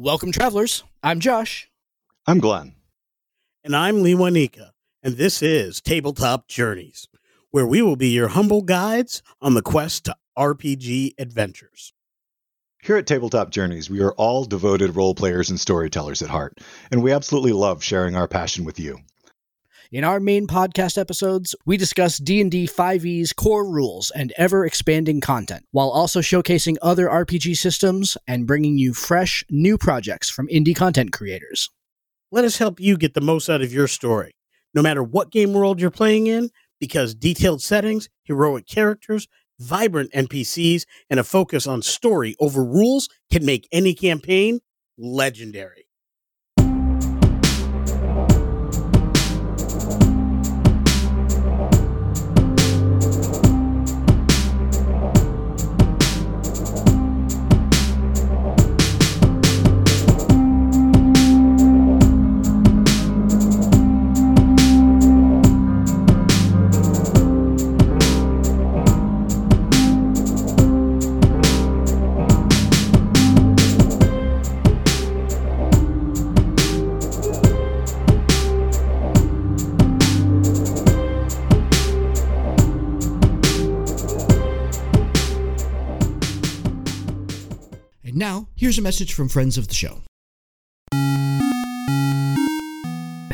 Welcome, travelers. I'm Josh. I'm Glenn. And I'm Lee Wanika. And this is Tabletop Journeys, where we will be your humble guides on the quest to RPG adventures. Here at Tabletop Journeys, we are all devoted role players and storytellers at heart, and we absolutely love sharing our passion with you. In our main podcast episodes, we discuss D&D 5e's core rules and ever-expanding content, while also showcasing other RPG systems and bringing you fresh, new projects from indie content creators. Let us help you get the most out of your story, no matter what game world you're playing in, because detailed settings, heroic characters, vibrant NPCs, and a focus on story over rules can make any campaign legendary. A message from friends of the show.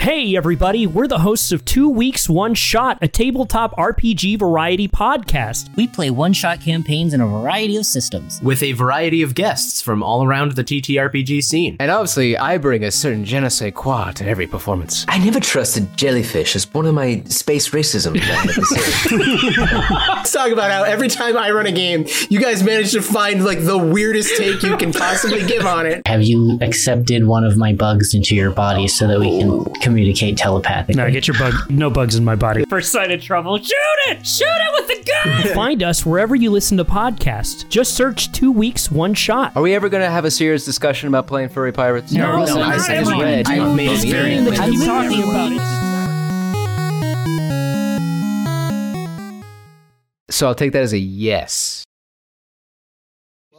Hey, everybody, we're the hosts of Two Weeks, One Shot, a tabletop RPG variety podcast. We play one shot campaigns in a variety of systems. with a variety of guests from all around the TTRPG scene. And obviously, I bring a certain je ne sais quoi to every performance. I never trusted jellyfish as one of my space racism episodes. Let's talk about how every time I run a game, you guys manage to find like the weirdest take you can possibly give on it. Have you accepted one of my bugs into your body so that we can oh. Communicate telepathically? No, get your bug. No bugs in my body. First sign of trouble, shoot it! Shoot it with the gun! Find us wherever you listen to podcasts. Just search Two Weeks, One Shot. Are we ever going to have a serious discussion about playing furry pirates? No, no, I I said haven't red. even- I've made it very I've Keep been talking about it. So I'll take that as a yes.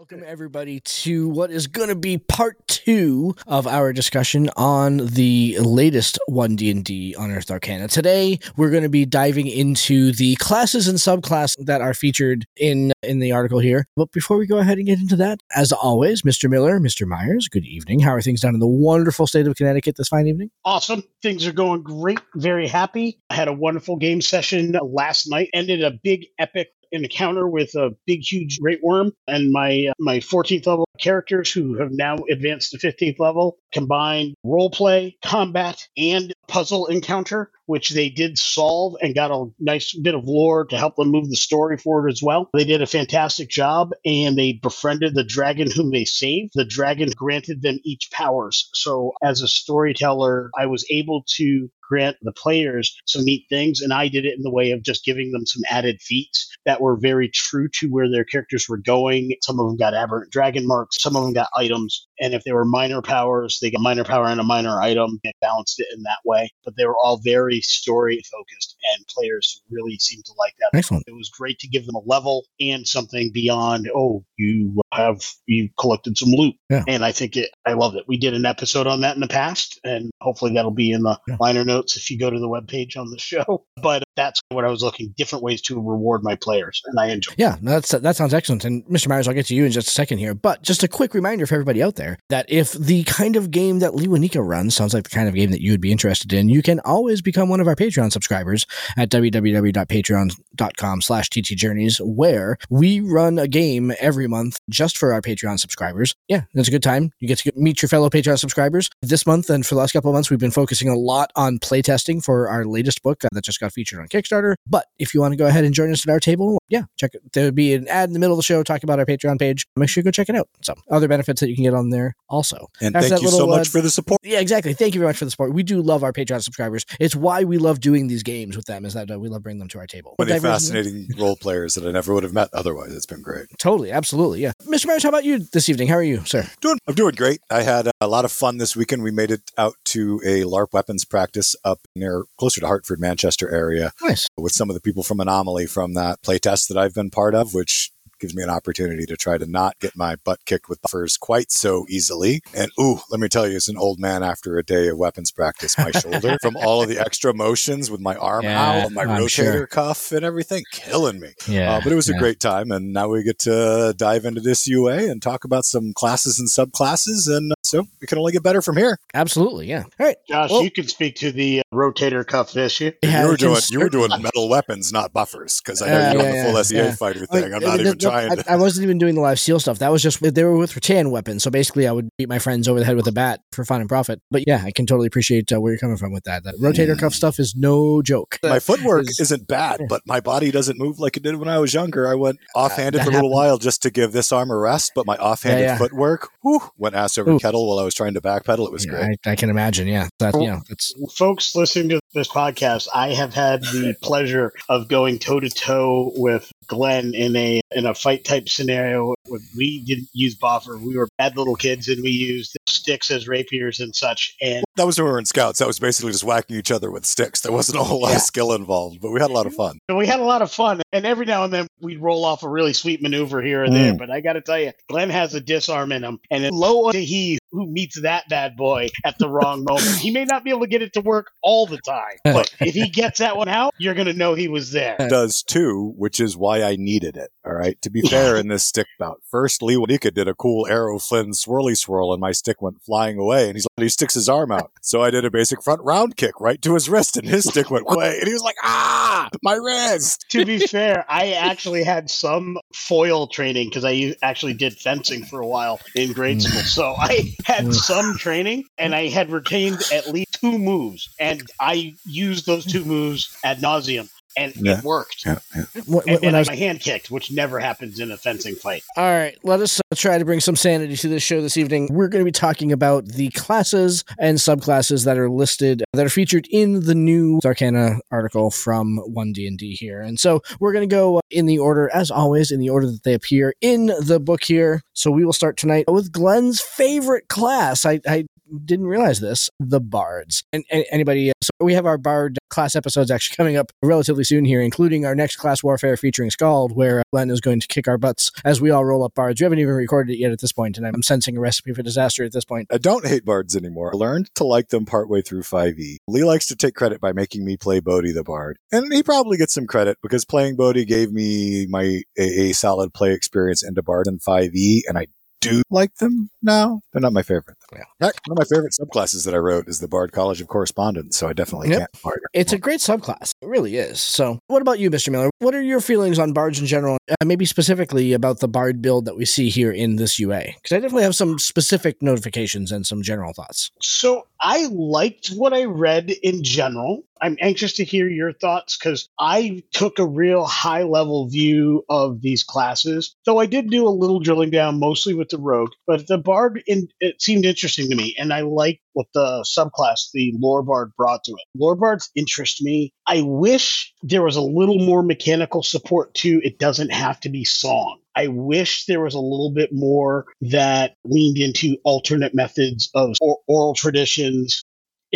Welcome everybody to what is going to be part two of our discussion on the latest one D and D Unearthed Arcana. Today we're going to be diving into the classes and subclasses that are featured in in the article here. But before we go ahead and get into that, as always, Mr. Miller, Mr. Myers, good evening. How are things down in the wonderful state of Connecticut this fine evening? Awesome. Things are going great. Very happy. I had a wonderful game session last night. Ended a big epic encounter with a big huge great worm and my uh, my 14th level characters who have now advanced to 15th level combined role play combat and puzzle encounter which they did solve and got a nice bit of lore to help them move the story forward as well. They did a fantastic job and they befriended the dragon whom they saved. The dragon granted them each powers. So as a storyteller i was able to grant the players some neat things and i did it in the way of just giving them some added feats that were very true to where their characters were going. Some of them got aberrant dragon marks some of them got items and if they were minor powers they got minor power and a minor item and balanced it in that way but they were all very story focused and players really seemed to like that Excellent. it was great to give them a level and something beyond oh you have you collected some loot Yeah. and i think it i loved it we did an episode on that in the past and hopefully that'll be in the Yeah. liner notes if you go to the webpage on the show but that's what i was looking different ways to reward my players and i enjoy Yeah, that's that sounds excellent. And Mr. Myers, I'll get to you in just a second here. But just a quick reminder for everybody out there that if the kind of game that Lee Wanika runs sounds like the kind of game that you would be interested in, you can always become one of our Patreon subscribers at www.patreon.com slash ttjourneys, where we run a game every month just for our Patreon subscribers. Yeah, it's a good time. You get to meet your fellow Patreon subscribers. This month and for the last couple of months, we've been focusing a lot on playtesting for our latest book uh, that just got featured on Kickstarter. But if you want to go ahead and join us at our table, yeah, check it. There would be an ad in the middle of the show talking about our Patreon page. Make sure you go check it out. So other benefits that you can get on there also. And That's thank you so much uh, for the support. Yeah, exactly. Thank you very much for the support. We do love our Patreon subscribers. It's why we love doing these games with them. Is that uh, we love bringing them to our table. Many fascinating role players that I never would have met otherwise. It's been great. Totally, absolutely, yeah. Mr. Myers, how about you this evening? How are you, sir? Doing, I'm doing great. I had a lot of fun this weekend. We made it out to a LARP weapons practice up near closer to Hartford, Manchester area Nice. with some of the people from Anomaly from that playtest that I've been part of, which gives me an opportunity to try to not get my butt kicked with boffers quite so easily. And ooh, let me tell you, as an old man after a day of weapons practice, my shoulder from all of the extra motions with my arm Yeah, out, my I'm rotator sure. cuff, and everything, killing me. Yeah, Uh, but it was a great time, and now we get to dive into this UA and talk about some classes and subclasses, and uh, so we can only get better from here. Absolutely, yeah. All right. Josh, Well- you can speak to the uh, rotator cuff issue. Yeah, you were doing you were doing metal weapons, not boffers, because I know Uh, you're yeah, on the full yeah, SCA yeah. fighter Like, thing. I'm uh, not the- even the- trying. I, to. I wasn't even doing the live seal stuff. That was just they were with rattan weapons. So basically, I would beat my friends over the head with a bat for fun and profit. But yeah, I can totally appreciate uh, where you're coming from with that. That rotator cuff stuff is no joke. my footwork is- isn't bad, but my body doesn't move like it did when I was younger. I went offhanded that for a little happens. while just to give this arm a rest, but my offhanded Yeah, yeah. footwork whew, went ass over Ooh. kettle while I was trying to backpedal. It was Yeah, great. I, I can imagine. Yeah, that you know, it's Folks listening to this podcast, I have had the pleasure of going toe to toe with Glenn in a in a fight type scenario. We didn't use boffer. We were bad little kids, and we used sticks as rapiers and such. And That was when we were in scouts. That was basically just whacking each other with sticks. There wasn't a whole lot Yeah. of skill involved, but we had a lot of fun. And we had a lot of fun. And every now and then we'd roll off a really sweet maneuver here there. Mm. But I got to tell you, Glenn has a disarm in him. And lo to he who meets that bad boy at the wrong moment. He may not be able to get it to work all the time. But if he gets that one out, you're going to know he was there. does too, which is why I needed it. All right. To be fair, in this stick bout, first Lee Wanika did a cool Errol Flynn swirly swirl, and my stick went flying away, and he's he sticks his arm out. So I did a basic front round kick right to his wrist, and his stick went away, and he was like, "Ah, my wrist!" to be fair, I actually had some foil training because I actually did fencing for a while in grade school. So I had some training and I had retained at least two moves. And I used those two moves ad nauseum and Yeah. it worked. Yeah, yeah. when, And, when and I I was my hand kicked, which never happens in a fencing fight. All right, let us uh, try to bring some sanity to this show this evening. We're going to be talking about the classes and subclasses that are listed that are featured in the new Arcana article from 1D&D here. And so we're going to go in the order as always in the order that they appear in the book here. So we will start tonight with Glenn's favorite class. I, I didn't realize this, the bards. And, and anybody uh, so we have our bard class episodes actually coming up relatively soon here, including our next class warfare featuring Skald, where Glenn is going to kick our butts as we all roll up bards. We haven't even recorded it yet at this point, and I'm sensing a recipe for disaster at this point. I don't hate bards anymore. I learned to like them partway through 5e. Lee likes to take credit by making me play Bodhi the Bard. And he probably gets some credit because playing Bodhi gave me my a, a solid play experience into Bard in 5e, and I do like them now. They're not my favorite. Yeah. One of my favorite subclasses that I wrote is the Bard College of Correspondence, so I definitely Yep. can't Bard. It's a great subclass. It really is. So, what about you, Mr. Miller? What are your feelings on bards in general? Uh, maybe specifically about the bard build that we see here in this UA? Because I definitely have some specific notifications and some general thoughts. So I liked what I read in general. I'm anxious to hear your thoughts because I took a real high level view of these classes. Though I did do a little drilling down, mostly with the rogue, but the bard in, it seemed interesting to me, and I liked what the subclass, the lore bard, brought to it. Lore bards interest me. I wish there was a little more mechanical support too. It doesn't have to be song. I wish there was a little bit more that leaned into alternate methods of or- oral traditions,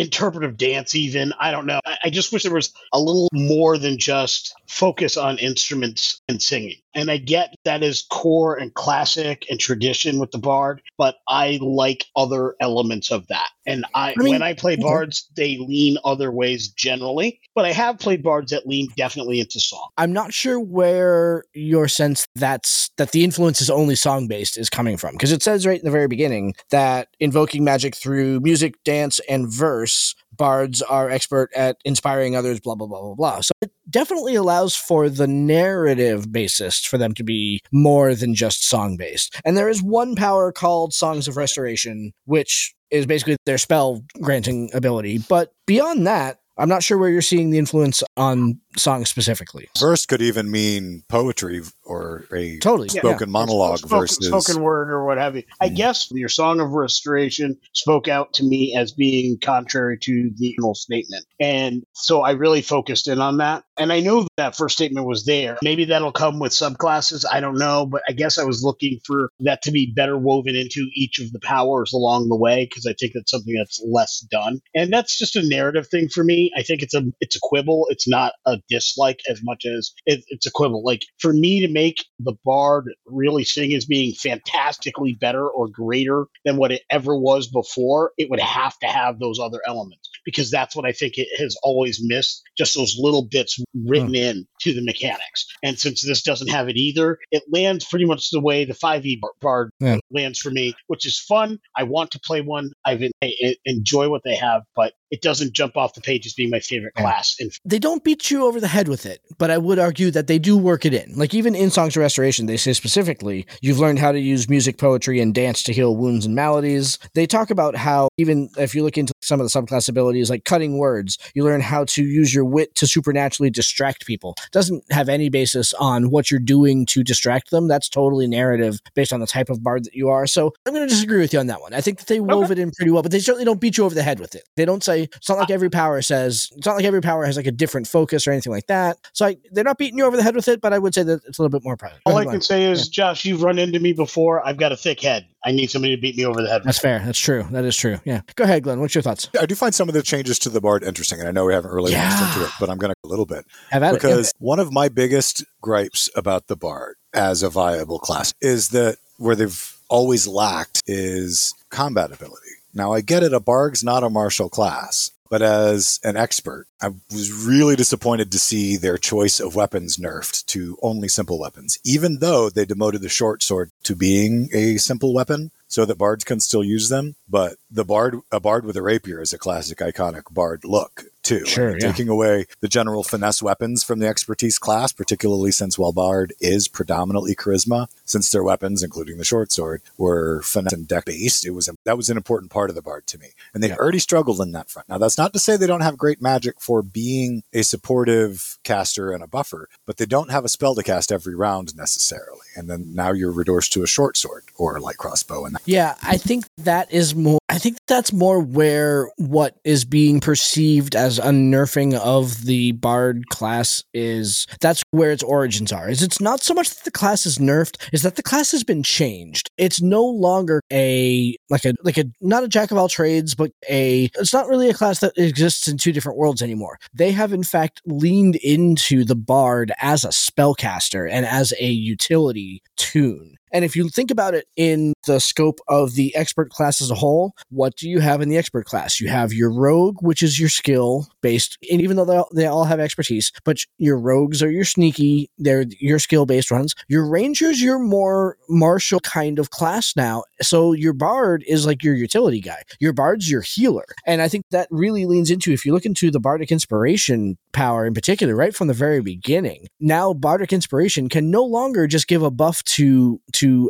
interpretive dance, even. I don't know. I, I just wish there was a little more than just focus on instruments and singing. And I get that is core and classic and tradition with the bard, but I like other elements of that. And I, I mean- when I play bards, they lean other ways generally, but I have played bards that lean definitely into song. I'm not sure where your sense that's that the influence is only song based is coming from because it says right in the very beginning that invoking magic through music, dance, and verse, bards are expert at inspiring others. Blah blah blah blah blah. So it definitely allows for the narrative basis for them to be more than just song based. And there is one power called Songs of Restoration, which is basically their spell granting ability. But beyond that. I'm not sure where you're seeing the influence on songs specifically. Verse could even mean poetry or a Totally. spoken monologue spoken, versus spoken word or what have you. I Mm. guess your song of restoration spoke out to me as being contrary to the original statement, and so I really focused in on that. And I know that first statement was there. Maybe that'll come with subclasses. I don't know, but I guess I was looking for that to be better woven into each of the powers along the way because I think that's something that's less done, and that's just a narrative thing for me. I think it's a it's a quibble. It's not a dislike as much as it, it's equivalent. Like for me to make the bard really sing as being fantastically better or greater than what it ever was before, it would have to have those other elements because that's what I think it has always missed. Just those little bits written hmm. in to the mechanics. And since this doesn't have it either, it lands pretty much the way the 5e bard Yeah. lands for me, which is fun. I want to play one. I've I I enjoy what they have, but it doesn't jump off the page as being my favorite class. And they don't beat you over the head with it, but I would argue that they do work it in. Like even in Songs of Restoration, they say specifically, you've learned how to use music, poetry, and dance to heal wounds and maladies. They talk about how even if you look into some of the subclass abilities, like cutting words, you learn how to use your wit to supernaturally distract people. Doesn't have any basis on what you're doing to distract them. That's totally narrative based on the type of bard that you are. So I'm going to disagree with you on that one. I think that they wove it in pretty well, but they certainly don't beat you over the head with it. They don't say it's not like every power says it's not like every power has like a different focus or anything like that. So I, they're not beating you over the head with it, but I would say that it's a little bit more private. All I can say is, Josh, you've run into me before. I've got a thick head. I need somebody to beat me over the head. That's fair. That's true. That is true. Yeah. Go ahead, Glenn. What's your thoughts? I do find some of the changes to the Bard interesting, and I know we haven't really Yeah. looked into it, but I'm going to a little bit Have at it. because one of my biggest gripes about the Bard as a viable class is that where they've always lacked is combat ability. Now I get it, a Bard's not a martial class, but as an expert, I was really disappointed to see their choice of weapons nerfed to only simple weapons, even though they demoted the short sword to being a simple weapon so that bards can still use them. But the bard, a bard with a rapier is a classic iconic bard look too. Sure, yeah. Taking away the general finesse weapons from the expertise class, particularly since while bard is predominantly charisma, since their weapons, including the short sword, were finesse and dex based, it was a, that was an important part of the bard to me. And they've Yeah. already struggled in that front. Now that's not to say they don't have great magic for being a supportive caster and a buffer, but they don't have a spell to cast every round necessarily. And then now you're reduced to a short sword or a light crossbow, and Yeah, I think that is more. I think that's more where what is being perceived as a nerfing of the bard class is. That's where its origins are. Is it's not so much that the class is nerfed, is that the class has been changed. It's no longer a like a like a not a jack of all trades, but a. It's not really a class that exists in two different worlds anymore. They have in fact leaned into the bard as a spellcaster and as a utility tune. And if you think about it in the scope of the expert class as a whole, what do you have in the expert class? You have your rogue, which is your skill based, and even though they all, have expertise, but your rogues are your sneaky, they're your skill based ones. Your rangers, you're more martial kind of class now. So your bard is like your utility guy. Your bard's your healer. And I think that really leans into if you look into the bardic inspiration power in particular, right from the very beginning, now bardic inspiration can no longer just give a buff to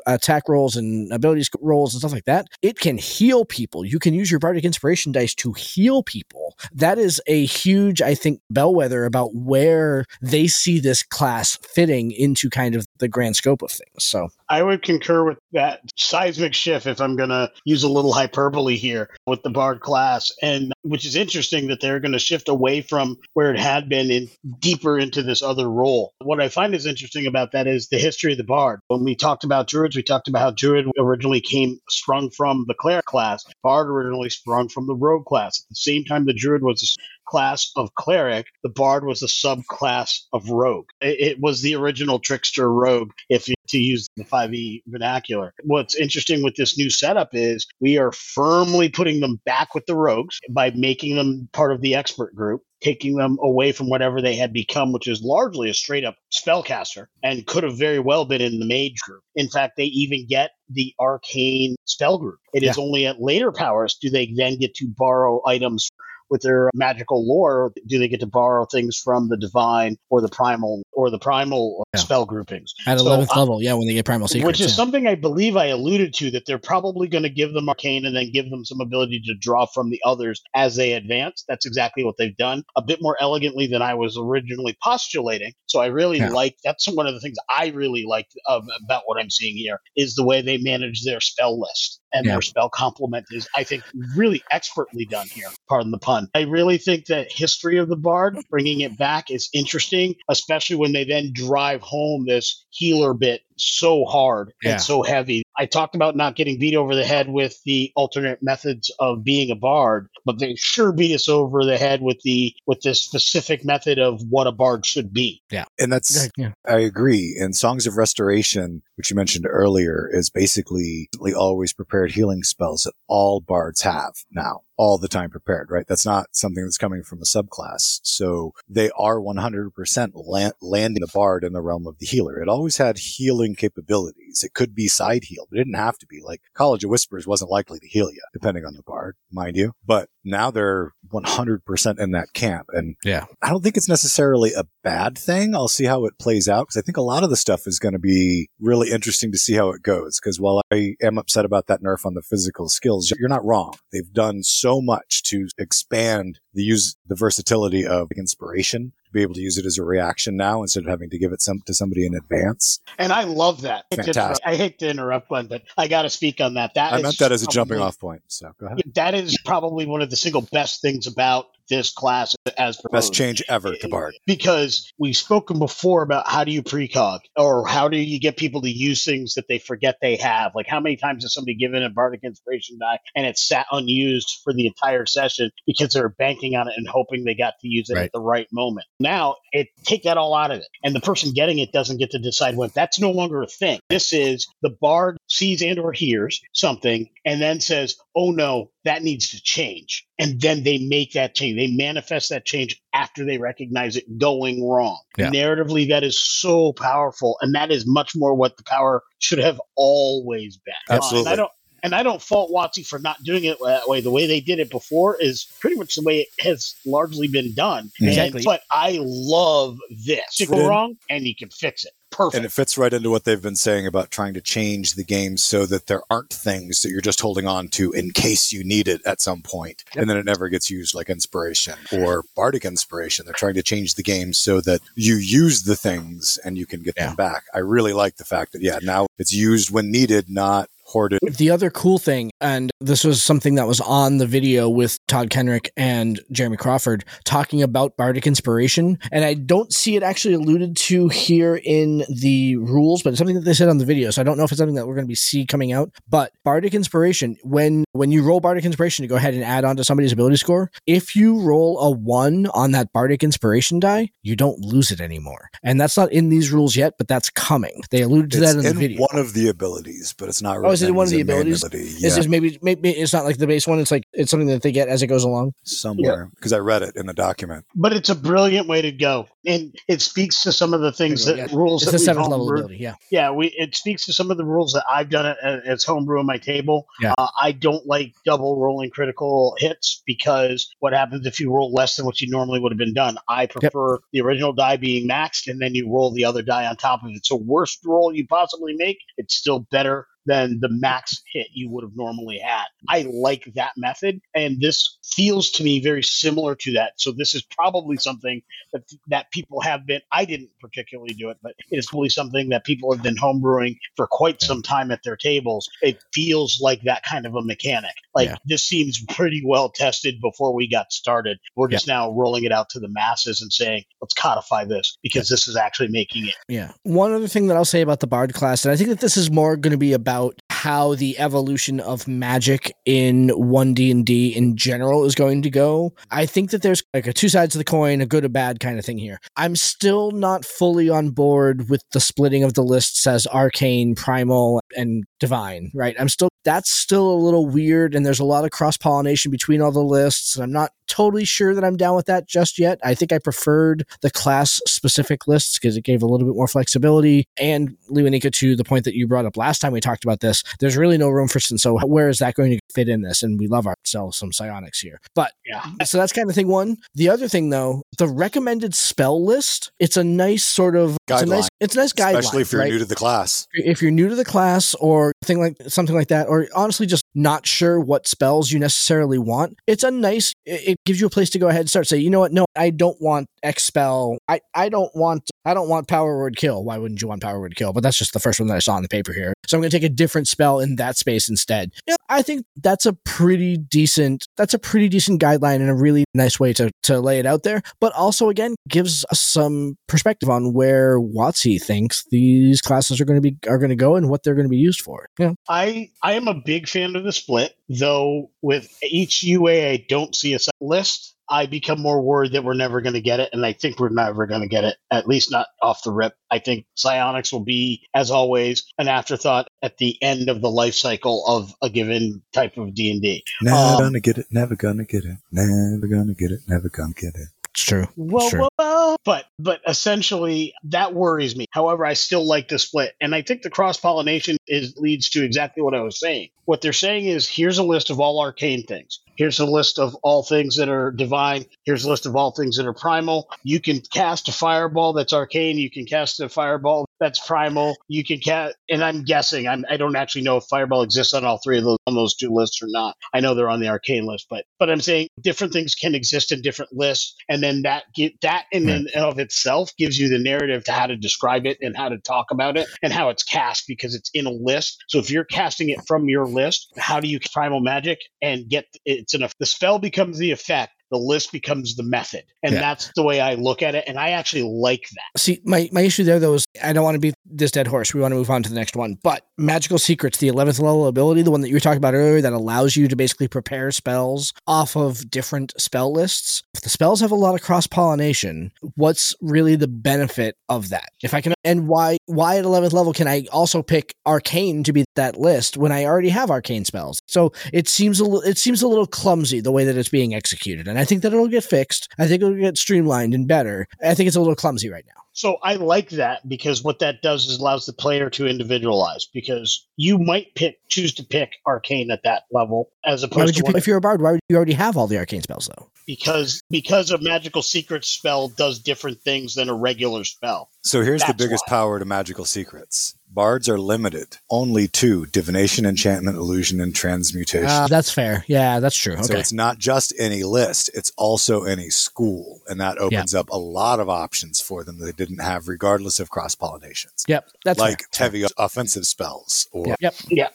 attack rolls and abilities rolls and stuff like that. It can heal people. You can use your bardic inspiration dice to heal people. That is a huge, I think, bellwether about where they see this class fitting into kind of the grand scope of things. So I would concur with that seismic shift if I'm going to use a little hyperbole here with the Bard class, and which is interesting that they're going to shift away from where it had been in deeper into this other role. What I find is interesting about that is the history of the Bard. When we talked about Druids, we talked about how Druid originally came sprung from the Cleric class, Bard originally sprung from the Rogue class. At the same time, the Druid was a class of cleric, the bard was a subclass of rogue. It, it was the original trickster rogue, if you to use the 5e vernacular. What's interesting with this new setup is we are firmly putting them back with the rogues by making them part of the expert group. Taking them away from whatever they had become, which is largely a straight up spellcaster and could have very well been in the mage group. In fact, they even get the arcane spell group. It is only at later powers do they then get to borrow items with their magical lore, do they get to borrow things from the divine or the primal or the primal Yeah. spell groupings? at 11th uh, level, yeah, when they get primal secrets. which is yeah. something I believe I alluded to that they're probably going to give them arcane and then give them some ability to draw from the others as they advance. That's exactly what they've done, a bit more elegantly than I was originally postulating. So I really Yeah. like that's one of the things I really like about what I'm seeing here is the way they manage their spell list and their spell complement is I think really expertly done here. Pardon the pun. I really think that history of the bard bringing it back is interesting, especially when they then drive home this healer bit so hard Yeah. and so heavy. I talked about not getting beat over the head with the alternate methods of being a bard, but they sure beat us over the head with the with this specific method of what a bard should be. Yeah. And that's, Yeah. I agree. And Songs of Restoration, which you mentioned earlier, is basically always prepared healing spells that all bards have now, all the time prepared, right? That's not something that's coming from a subclass. So they are 100% la- landing the bard in the realm of the healer. It always had healing capabilities. It could be side heal, but it didn't have to be. Like College of Whispers wasn't likely to heal you, depending on the bard, mind you. But now they're 100% in that camp. And Yeah. I don't think it's necessarily a bad thing. I'll see how it plays out because I think a lot of the stuff is going to be really interesting to see how it goes. Because while I am upset about that nerf on the physical skills, you're not wrong. They've done so much to expand the use, the versatility of inspiration to be able to use it as a reaction now instead of having to give it some to somebody in advance. And I love that. I hate to Fantastic. interrupt- I hate to interrupt, Glenn, but I got to speak on that. That I meant that as a jumping off point. So go ahead. That is probably one of the single best things about this class as proposed. Best change ever eh, to Bard. because we've spoken before about how do you precog or how do you get people to use things that they forget they have like how many times has somebody given a bardic inspiration die and it's sat unused for the entire session because they're banking on it and hoping they got to use it Right. at the right moment now it take that all out of it and the person getting it doesn't get to decide when that's no longer a thing this is the bard sees and or hears something and then says oh no that needs to change and then they make that change they manifest that change after they recognize it going wrong Yeah. narratively that is so powerful and that is much more what the power should have always been Uh, Absolutely. and i don't and I don't fault WotC for not doing it that way. The way they did it before is pretty much the way it has largely been done. And- Exactly. but I love this. You go wrong, and you can fix it. Perfect. And it fits right into what they've been saying about trying to change the game so that there aren't things that you're just holding on to in case you need it at some point. And then it never gets used like inspiration or bardic inspiration. They're trying to change the game so that you use the things and you can get Yeah. them back. I really like the fact that, yeah, now it's used when needed, not hoarded. The other cool thing, and this was something that was on the video with Todd Kenreck and Jeremy Crawford talking about Bardic Inspiration, and I don't see it actually alluded to here in the rules, but it's something that they said on the video. So I don't know if it's something that we're going to be see coming out. But Bardic Inspiration, when when you roll Bardic Inspiration to go ahead and add on to somebody's ability score, if you roll a one on that Bardic Inspiration die, you don't lose it anymore, and that's not in these rules yet, but that's coming. They alluded to It's that in the video. one of the abilities, but it's not. Oh, is it one of the abilities? ability. It's Yeah, just maybe, maybe it's not like the base one. It's like it's something that they get as it goes along. somewhere because I read it in the document. but it's a brilliant way to go, and it speaks to some of the things that Yeah. rules It's the we've seventh level ability. Yeah, Yeah, we it speaks to some of the rules that I've done as, as homebrew on my table. Yeah. Uh, I don't like double rolling critical hits because what happens if you roll less than what you normally would have been done? I prefer the original die being maxed and then you roll the other die on top of it. So worst roll you possibly make, it's still better than the max hit you would have normally had. I like that method, and this feels to me very similar to that. So this is probably something that that people have been. I didn't particularly do it, but it is probably something that people have been homebrewing for quite some time at their tables. It feels like that kind of a mechanic. Like Yeah. this seems pretty well tested before we got started. We're just now rolling it out to the masses and saying, let's codify this because this is actually making it. yeah. One other thing that I'll say about the Bard class, and I think that this is more going to be about how the evolution of magic in one D and D in general is going to go. I think that there's like a two sides of the coin, a good, a bad kind of thing here. I'm still not fully on board with the splitting of the lists as arcane, primal, and divine. Right? I'm still that's still a little weird, and there's a lot of cross pollination between all the lists, and I'm not totally sure that I'm down with that just yet. I think I preferred the class specific lists because it gave a little bit more flexibility. And Lewanika, to the point that you brought up last time we talked about this, there's really no room for so where is that going to fit in this? And we love ourselves some psionics here. But Yeah. so that's kind of thing one. The other thing though, the recommended spell list, it's a nice sort of it's a nice it's a nice guideline. Especially if you're right? new to the class. if you're new to the class or thing like something like that, or honestly just not sure what spells you necessarily want, it's a nice. It, it gives you a place to go ahead and start. Say, you know what? No, I don't want X spell. I I don't want I don't want power word kill. Why wouldn't you want power word kill? But that's just the first one that I saw on the paper here. So I'm going to take a different spell in that space instead. Yeah, I think that's a pretty decent that's a pretty decent guideline and a really nice way to to lay it out there. But also again gives us some perspective on where WotC thinks these classes are going to be are going to go and what they're going to be used for. Yeah. I I am a big fan of the split, though with each UA I don't see a set list. I become more worried that we're never going to get it, and I think we're never going to get it, at least not off the rip. I think psionics will be, as always, an afterthought at the end of the life cycle of a given type of D and D. Never Um, gonna get it, never gonna get it, never gonna get it, never gonna get it. It's true. Well, Sure. well, well, but but essentially that worries me. However, I still like the split, and I think the cross pollination is leads to exactly what I was saying. What they're saying is, here's a list of all arcane things. Here's a list of all things that are divine. Here's a list of all things that are primal. You can cast a fireball that's arcane. You can cast a fireball that's primal. You can cast, and I'm guessing. I'm, I don't actually know if fireball exists on all three of those on those two lists or not. I know they're on the arcane list, but but I'm saying different things can exist in different lists, and then that get that in hmm. and of itself gives you the narrative to how to describe it and how to talk about it and how it's cast because it's in a list. So if you're casting it from your list, how do you primal magic and get an the spell becomes the effect. The list becomes the method, and Yeah. that's the way I look at it. And I actually like that. See, my, my issue there though is I don't want to be this dead horse. We want to move on to the next one. But Magical Secrets, the 11th level ability, the one that you were talking about earlier, that allows you to basically prepare spells off of different spell lists. If the spells have a lot of cross pollination, what's really the benefit of that? If I can, and why why at 11th level can I also pick Arcane to be that list when I already have Arcane spells? So it seems a little it seems a little clumsy the way that it's being executed, and I think that it'll get fixed. I think it'll get streamlined and better. I think it's a little clumsy right now. So I like that because what that does is allows the player to individualize because you might pick choose to pick arcane at that level as Why opposed would to you one, pick, if you're a bard? Why would you already have all the arcane spells though? because because a magical secret spell does different things than a regular spell. So here's the biggest why. power to magical secrets. Bards are limited only to divination, enchantment, illusion, and transmutation. Uh, that's fair. Yeah, that's true. So it's not just any list, it's also any school. And that opens up a lot of options for them that they didn't have, regardless of cross pollinations. Yep, that's like fair. heavy offensive spells or Yeah. Yep.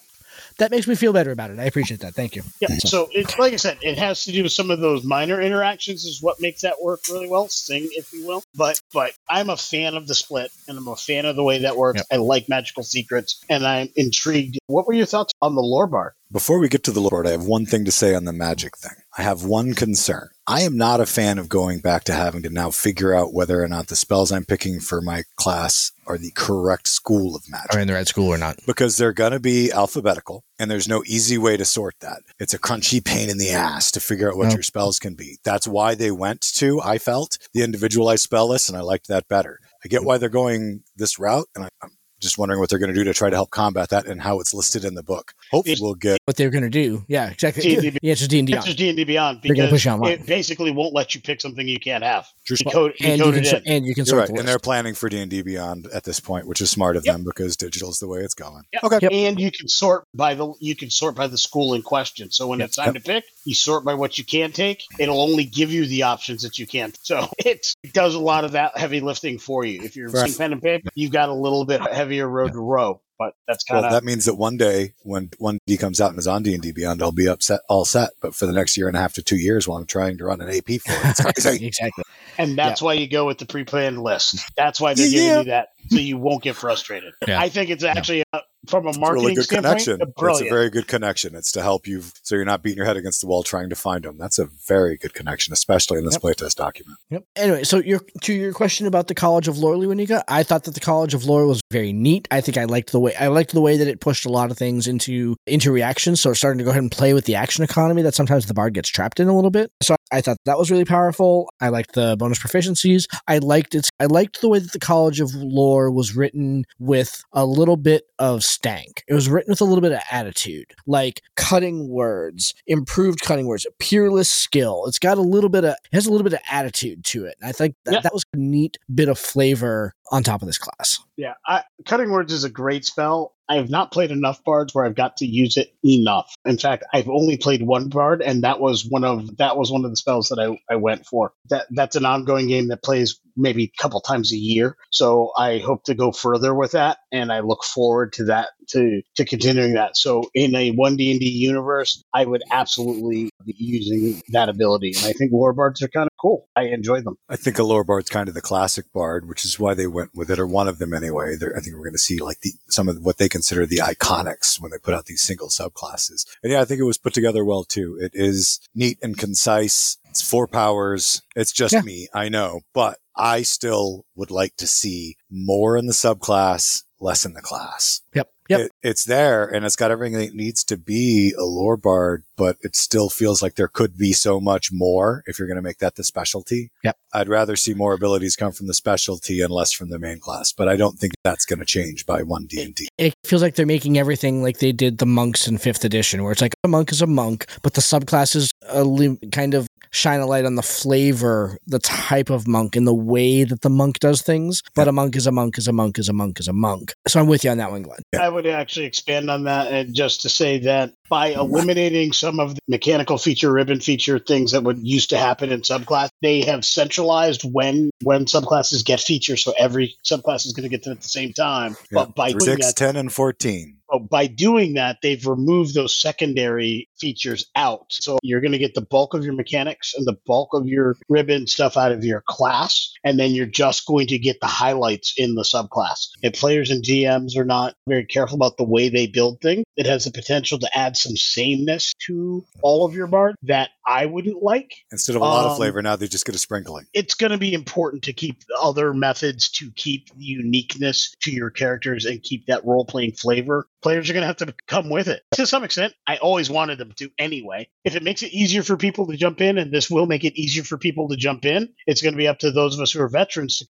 Yeah. That makes me feel better about it. I appreciate that. Thank you. Yeah. So it's like I said, it has to do with some of those minor interactions is what makes that work really well, sing if you will. But but I'm a fan of the split and I'm a fan of the way that works. Yep. I like magical secrets and I'm intrigued. What were your thoughts on the lore bar? Before we get to the Lord, I have one thing to say on the magic thing. I have one concern. I am not a fan of going back to having to now figure out whether or not the spells I'm picking for my class are the correct school of magic. Are in the right school or not? because they're going to be alphabetical and there's no easy way to sort that. It's a crunchy pain in the ass to figure out what Yep. your spells can be. That's why they went to, I felt, the individualized spell list and I liked that better. I get mm. why they're going this route and I, I'm just wondering what they're going to do to try to help combat that and how it's listed in the book. Hopefully we'll get What they're going to do? Yeah, exactly. D&D yeah, it's just D and D. It's just D and D Beyond They're gonna because push it online. it basically won't let you pick something you can't have. Just- You code, And you can it so- in. and you can sort right. the And they're planning for D&D Beyond at this point, which is smart of Yep. them because digital is the way it's going. Yep. Okay. Yep. And you can sort by the you can sort by the school in question. So when Yep. it's time to pick, you sort by what you can take. It'll only give you the options that you can. So it does a lot of that heavy lifting for you. If you're Right. pen and paper, you've got a little bit heavier road to row. But that's kind Well, of that means that one day when one D comes out and is on D and D Beyond, I'll be upset, all set. But for the next year and a half to two years, while I'm trying to run an AP for it, it's crazy. exactly. and that's why you go with the pre-planned list. That's why they're Yeah. giving you that so you won't get frustrated. Yeah. I think it's actually uh, from a It's a marketing really good connection. It's a very good connection. It's to help you so you're not beating your head against the wall trying to find them. That's a very good connection, especially in this Yep. playtest document. Yep. Anyway, so your to your question about the College of Lore, Lewanika, I thought that the College of Lore was very neat. I think I liked the way I liked the way that it pushed a lot of things into into reactions. So starting to go ahead and play with the action economy that sometimes the bard gets trapped in a little bit. So I thought that was really powerful. I liked the bonus proficiencies. I liked it. I liked the way that the College of Lore was written with a little bit of stank. It was written with a little bit of attitude, like cutting words, improved cutting words, a peerless skill. It's got a little bit of it has a little bit of attitude to it. And I think that, Yeah. that was a neat bit of flavor on top of this class. Yeah, I, cutting words is a great spell. I have not played enough bards where I've got to use it enough. In fact, I've only played one bard, and that was one of that was one of the spells that I, I went for. That that's an ongoing game that plays maybe a couple times a year. So I hope to go further with that, and I look forward to that to to continuing that. So in a one D and D universe, I would absolutely be using that ability, and I think lore bards are kind of cool. I enjoy them. I think a lore bard's kind of the classic bard, which is why they went with it, or one of them anyway. They're, I think we're going to see like the some of what they consider the iconics when they put out these single subclasses. And yeah, I think it was put together well too. It is neat and concise. It's four powers. It's just Yeah. me. I know, but I still would like to see more in the subclass, less in the class. Yep. Yep. It, it's there and it's got everything it needs to be a lore bard, but it still feels like there could be so much more if you're going to make that the specialty. Yep. I'd rather see more abilities come from the specialty and less from the main class, but I don't think that's going to change by one D and D. it feels like they're making everything like they did the monks in fifth edition, where it's like a monk is a monk, but the subclasses li- kind of shine a light on the flavor, the type of monk, and the way that the monk does things. But a monk is a monk is a monk is a monk is a monk. So I'm with you on that one, Glenn. I would actually expand on that and just to say that by eliminating some of the mechanical feature, ribbon feature things that would used to happen in subclass, they have centralized when when subclasses get features, so every subclass is going to get them at the same time. Yeah. But by doing Six, that, 10, and 14. Oh, by doing that, they've removed those secondary features out. So you're going to get the bulk of your mechanics and the bulk of your ribbon stuff out of your class. And then you're just going to get the highlights in the subclass. If players and GMs are not very careful about the way they build things, it has the potential to add some sameness to all of your bard that I wouldn't like. Instead of a lot of Um, flavor, now they just get a sprinkling. It's going to be important to keep other methods to keep uniqueness to your characters and keep that role playing flavor. Players are going to have to come with it. To some extent, I always wanted them to anyway. If it makes it easier for people to jump in, and this will make it easier for people to jump in, it's going to be up to those of us who are veterans to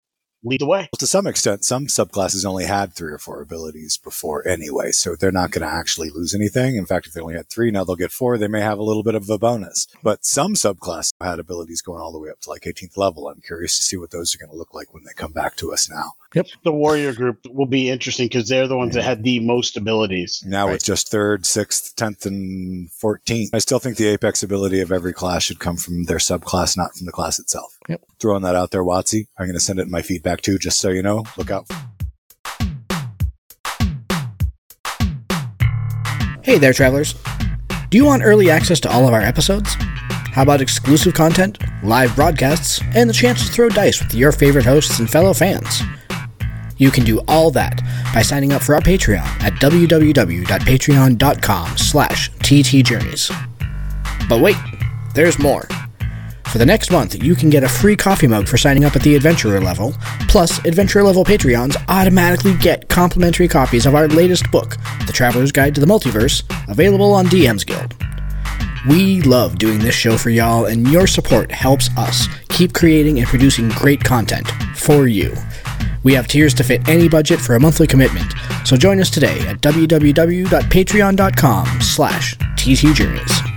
lead the way. Well, to some extent, some subclasses only had three or four abilities before anyway, so they're not going to actually lose anything. In fact, if they only had three, now they'll get four. They may have a little bit of a bonus. But some subclasses had abilities going all the way up to like 18th level. I'm curious to see what those are going to look like when they come back to us now. The warrior group will be interesting because they're the ones that had the most abilities. Now it's just third, sixth, tenth, and fourteenth. I still think the apex ability of every class should come from their subclass, not from the class itself. Yep. Throwing that out there, WotC. I'm going to send it in my feedback too, just so you know. Look out. Hey there, travelers. Do you want early access to all of our episodes? How about exclusive content, live broadcasts, and the chance to throw dice with your favorite hosts and fellow fans? You can do all that by signing up for our Patreon at www.patreon.com slash ttjourneys. But wait, there's more. For the next month, you can get a free coffee mug for signing up at the Adventurer level, plus Adventurer level Patreons automatically get complimentary copies of our latest book, The Traveler's Guide to the Multiverse, available on DM's Guild. We love doing this show for y'all, and your support helps us keep creating and producing great content for you. We have tiers to fit any budget for a monthly commitment, so join us today at www.patreon.com slash ttjourneys.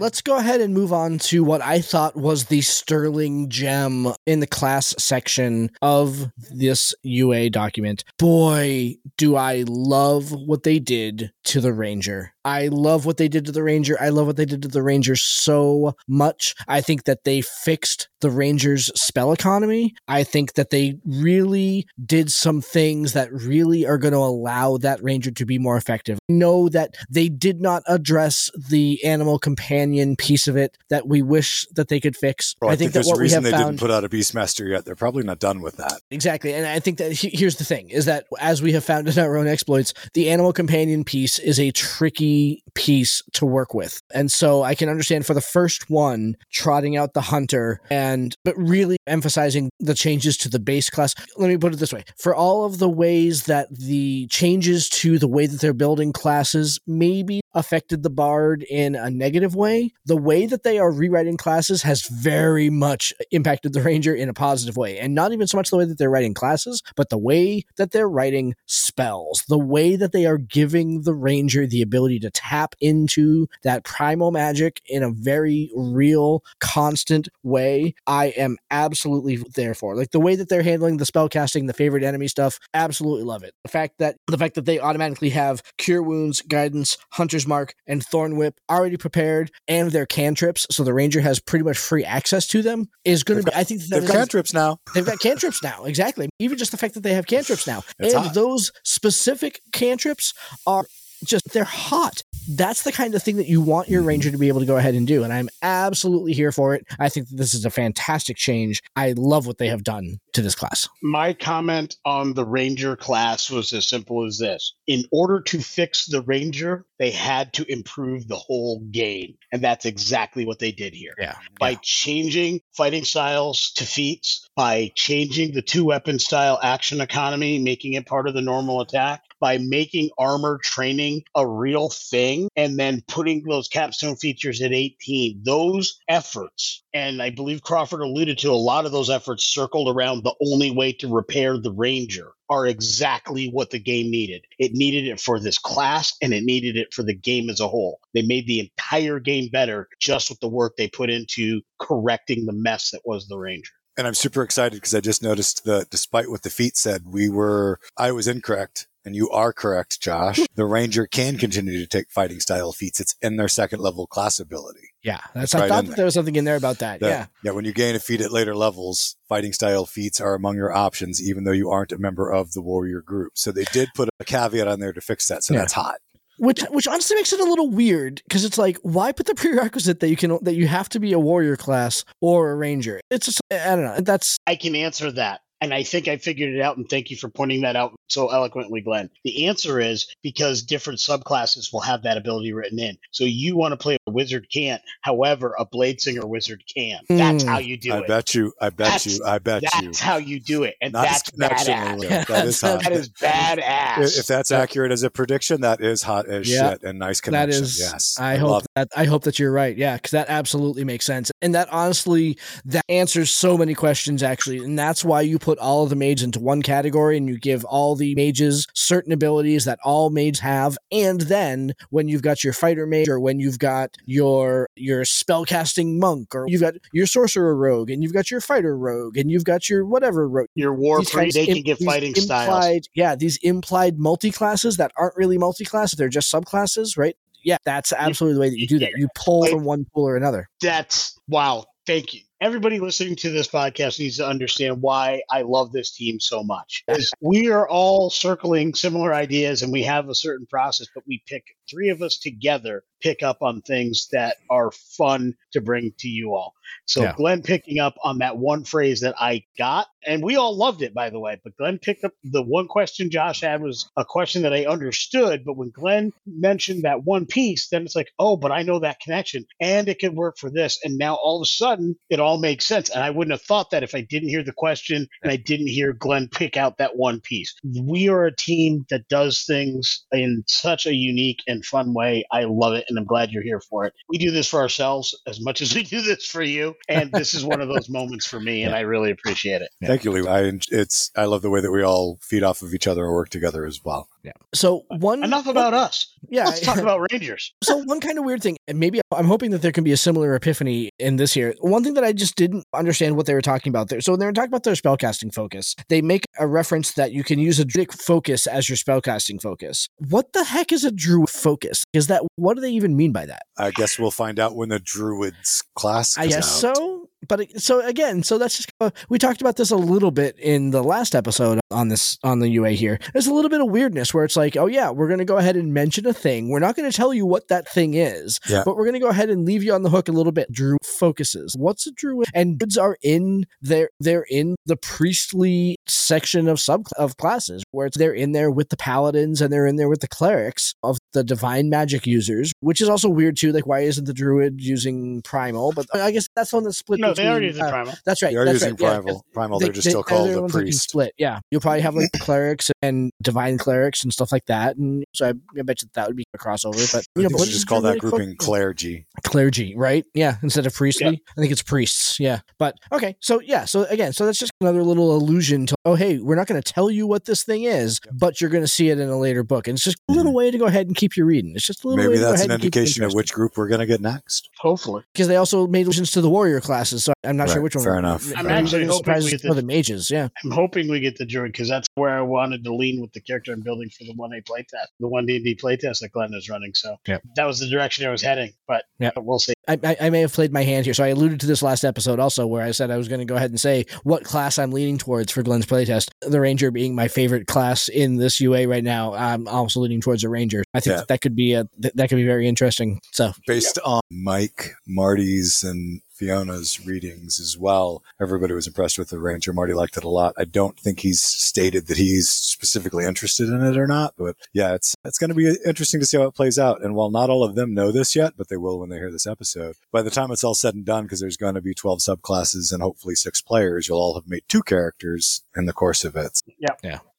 Let's go ahead and move on to what I thought was the sterling gem in the class section of this UA document. Boy, do I love what they did to the Ranger. I love what they did to the Ranger. I love what they did to the Ranger so much. I think that they fixed the Ranger's spell economy. I think that they really did some things that really are going to allow that Ranger to be more effective. Know that they did not address the animal companion piece of it that we wish that they could fix. Well, I, think, that there's what a we reason have they found didn't put out a Beastmaster yet. They're probably not done with that. Exactly. And I think that he- here's the thing is that as we have found in our own exploits, the animal companion piece is a tricky piece to work with. And so I can understand for the first one, trotting out the hunter and, but really emphasizing the changes to the base class. Let me put it this way for all of the ways that the changes to the way that they're building classes maybe affected the bard in a negative way, the way that they are rewriting classes has very much impacted the ranger in a positive way. And not even so much the way that they're writing classes, but the way that they're writing spells, the way that they are giving the ranger the ability to tap into that primal magic in a very real, constant way. I am absolutely there for. Like the way that they're handling the spell casting, the favorite enemy stuff, absolutely love it. The fact that the fact that they automatically have cure wounds, guidance, hunter's Ranger's Mark and Thorn Whip already prepared and their cantrips, so the Ranger has pretty much free access to them, is going to be. I think They've is- cantrips now. They've got cantrips now, exactly. Even just the fact that they have cantrips now, It's and hot. those specific cantrips are just they're hot. That's the kind of thing that you want your ranger to be able to go ahead and do, and I'm absolutely here for it. I think that this is a fantastic change. I love what they have done to this class. My comment on the Ranger class was as simple as this. In order to fix the Ranger, they had to improve the whole game. And that's exactly what they did here. Yeah. By changing fighting styles to feats, by changing the two weapon style action economy, making it part of the normal attack, by making armor training a real thing, and then putting those capstone features at 18. Those efforts, and I believe Crawford alluded to a lot of those efforts circled around the only way to repair the Ranger. Are exactly what the game needed. It needed it for this class and it needed it for the game as a whole. They made the entire game better just with the work they put into correcting the mess that was the Ranger. And I'm super excited because I just noticed that despite what the feet said, we were, I was incorrect. And you are correct, Josh. The Ranger can continue to take fighting style feats. It's in their second level class ability. Yeah, that's. It's I right thought that there. there was something in there about that. That- yeah, Yeah. When you gain a feat at later levels, fighting style feats are among your options, even though you aren't a member of the warrior group. So they did put a caveat on there to fix that. So Yeah. that's hot. which which honestly makes it a little weird because it's like why put the prerequisite that you can that you have to be a warrior class or a ranger. It's just I don't know. That's I can answer that. And I think I figured it out. And thank you for pointing that out so eloquently, Glenn. The answer is because different subclasses will have that ability written in. So you want to play a wizard can't. However, a blade singer wizard can. That's Hmm. how you do I it. I bet you, I bet That's- you, I bet you. That's how you do it. And Nice that's badass. Lulu. That is hot. That is badass. If if that's accurate as a prediction, that is hot as Yeah. shit and nice that connection. is. yes. I, hope love that I hope that you're right. Yeah, because that absolutely makes sense, and that honestly that answers so many questions actually, and that's why you put all of the mages into one category and you give all the mages certain abilities that all mages have, and then when you've got your fighter mage or when you've got your your spellcasting monk or you've got your sorcerer rogue and you've got your fighter rogue and you've got your whatever rogue. Your war priest, they can get fighting styles. implied, Yeah, these implied multi classes that aren't really multi classes, they're just subclasses, right? Yeah, that's absolutely the way that you do that. You pull from one pool or another. That's wow. Thank you. Everybody listening to this podcast needs to understand why I love this team so much. Is we are all circling similar ideas and we have a certain process, but we pick three of us together pick up on things that are fun to bring to you all. So Yeah. Glenn picking up on that one phrase that I got, and we all loved it by the way, but Glenn picked up the one question Josh had was a question that I understood, but when Glenn mentioned that one piece, then it's like, oh, but I know that connection and it could work for this. And now all of a sudden it all makes sense. And I wouldn't have thought that if I didn't hear the question and I didn't hear Glenn pick out that one piece. We are a team that does things in such a unique and fun way. I love it and I'm glad you're here for it. We do this for ourselves as much as we do this for you. And this is one of those moments for me and I really appreciate it. Thank you, Lee. I it's I love the way that we all feed off of each other and work together as well. Yeah. So one Enough about us. Yeah. Let's talk about Rangers. so one kind of weird thing, and maybe I'm hoping that there can be a similar epiphany in this here. One thing that I just didn't understand what they were talking about there. So when they were talking about their spellcasting focus, they make a reference that you can use a druidic focus as your spellcasting focus. What the heck is a druid focus? Is that what do they even mean by that? I guess we'll find out when the Druids class. I guess out. so. But so again, so that's just uh, we talked about this a little bit in the last episode on this on the UA here. There's a little bit of weirdness where it's like, oh yeah, we're going to go ahead and mention a thing. We're not going to tell you what that thing is, Yeah. but we're going to go ahead and leave you on the hook a little bit. Drew focuses. What's a druid? And druids are in there. They're in the priestly section of sub of classes where it's they're in there with the paladins and they're in there with the clerics of the divine magic users, which is also weird too. Like, why isn't the druid using primal? But I guess that's on the split. No, they between, already did uh, primal. That's right. They are that's using right, yeah. primal. primal. They, are just still they're called the a ones that can priest. Split, yeah. You'll probably have like clerics and divine clerics and stuff like that, and so I, I bet you that would be a crossover. But You you know, know, what should is just call that druidic grouping focus? clergy. clergy, right? Yeah, instead of priestly. I think it's priests. Yeah. But okay, so yeah, so again, so that's just another little allusion to oh hey, we're not going to tell you what this thing is, but you're going to see it in a later book. And it's just a little way to go ahead and keep you reading. It's just a little way Maybe to go that's ahead an and keep you indication of which group we're going to get next. Hopefully. because they also made allusions to the warrior classes classes, so I'm not Right, sure which one. fair enough. I'm Fair actually enough. hoping surprised we it's get for the- the mages. Yeah, I'm hoping we get the druid because that's where I wanted to lean with the character I'm building for the one A playtest, the one D and D playtest that Glenn is running. So Yep. that was the direction I was heading, but Yep. we'll see. I, I, I may have played my hand here. So I alluded to this last episode also, where I said I was going to go ahead and say what class I'm leaning towards for Glenn's playtest. The Ranger being my favorite class in this UA right now. I'm also leaning towards a Ranger. I think Yeah. that, that could be a that, that could be very interesting. So Based on Mike, Marty's, and Fiona's readings as well, everybody was impressed with the Ranger. Marty liked it a lot. I don't think he's stated that he's specifically interested in it or not, but yeah, it's it's going to be interesting to see how it plays out. And while not all of them know this yet, but they will when they hear this episode, by the time it's all said and done, because there's going to be 12 subclasses and hopefully six players, you'll all have made two characters in the course of it.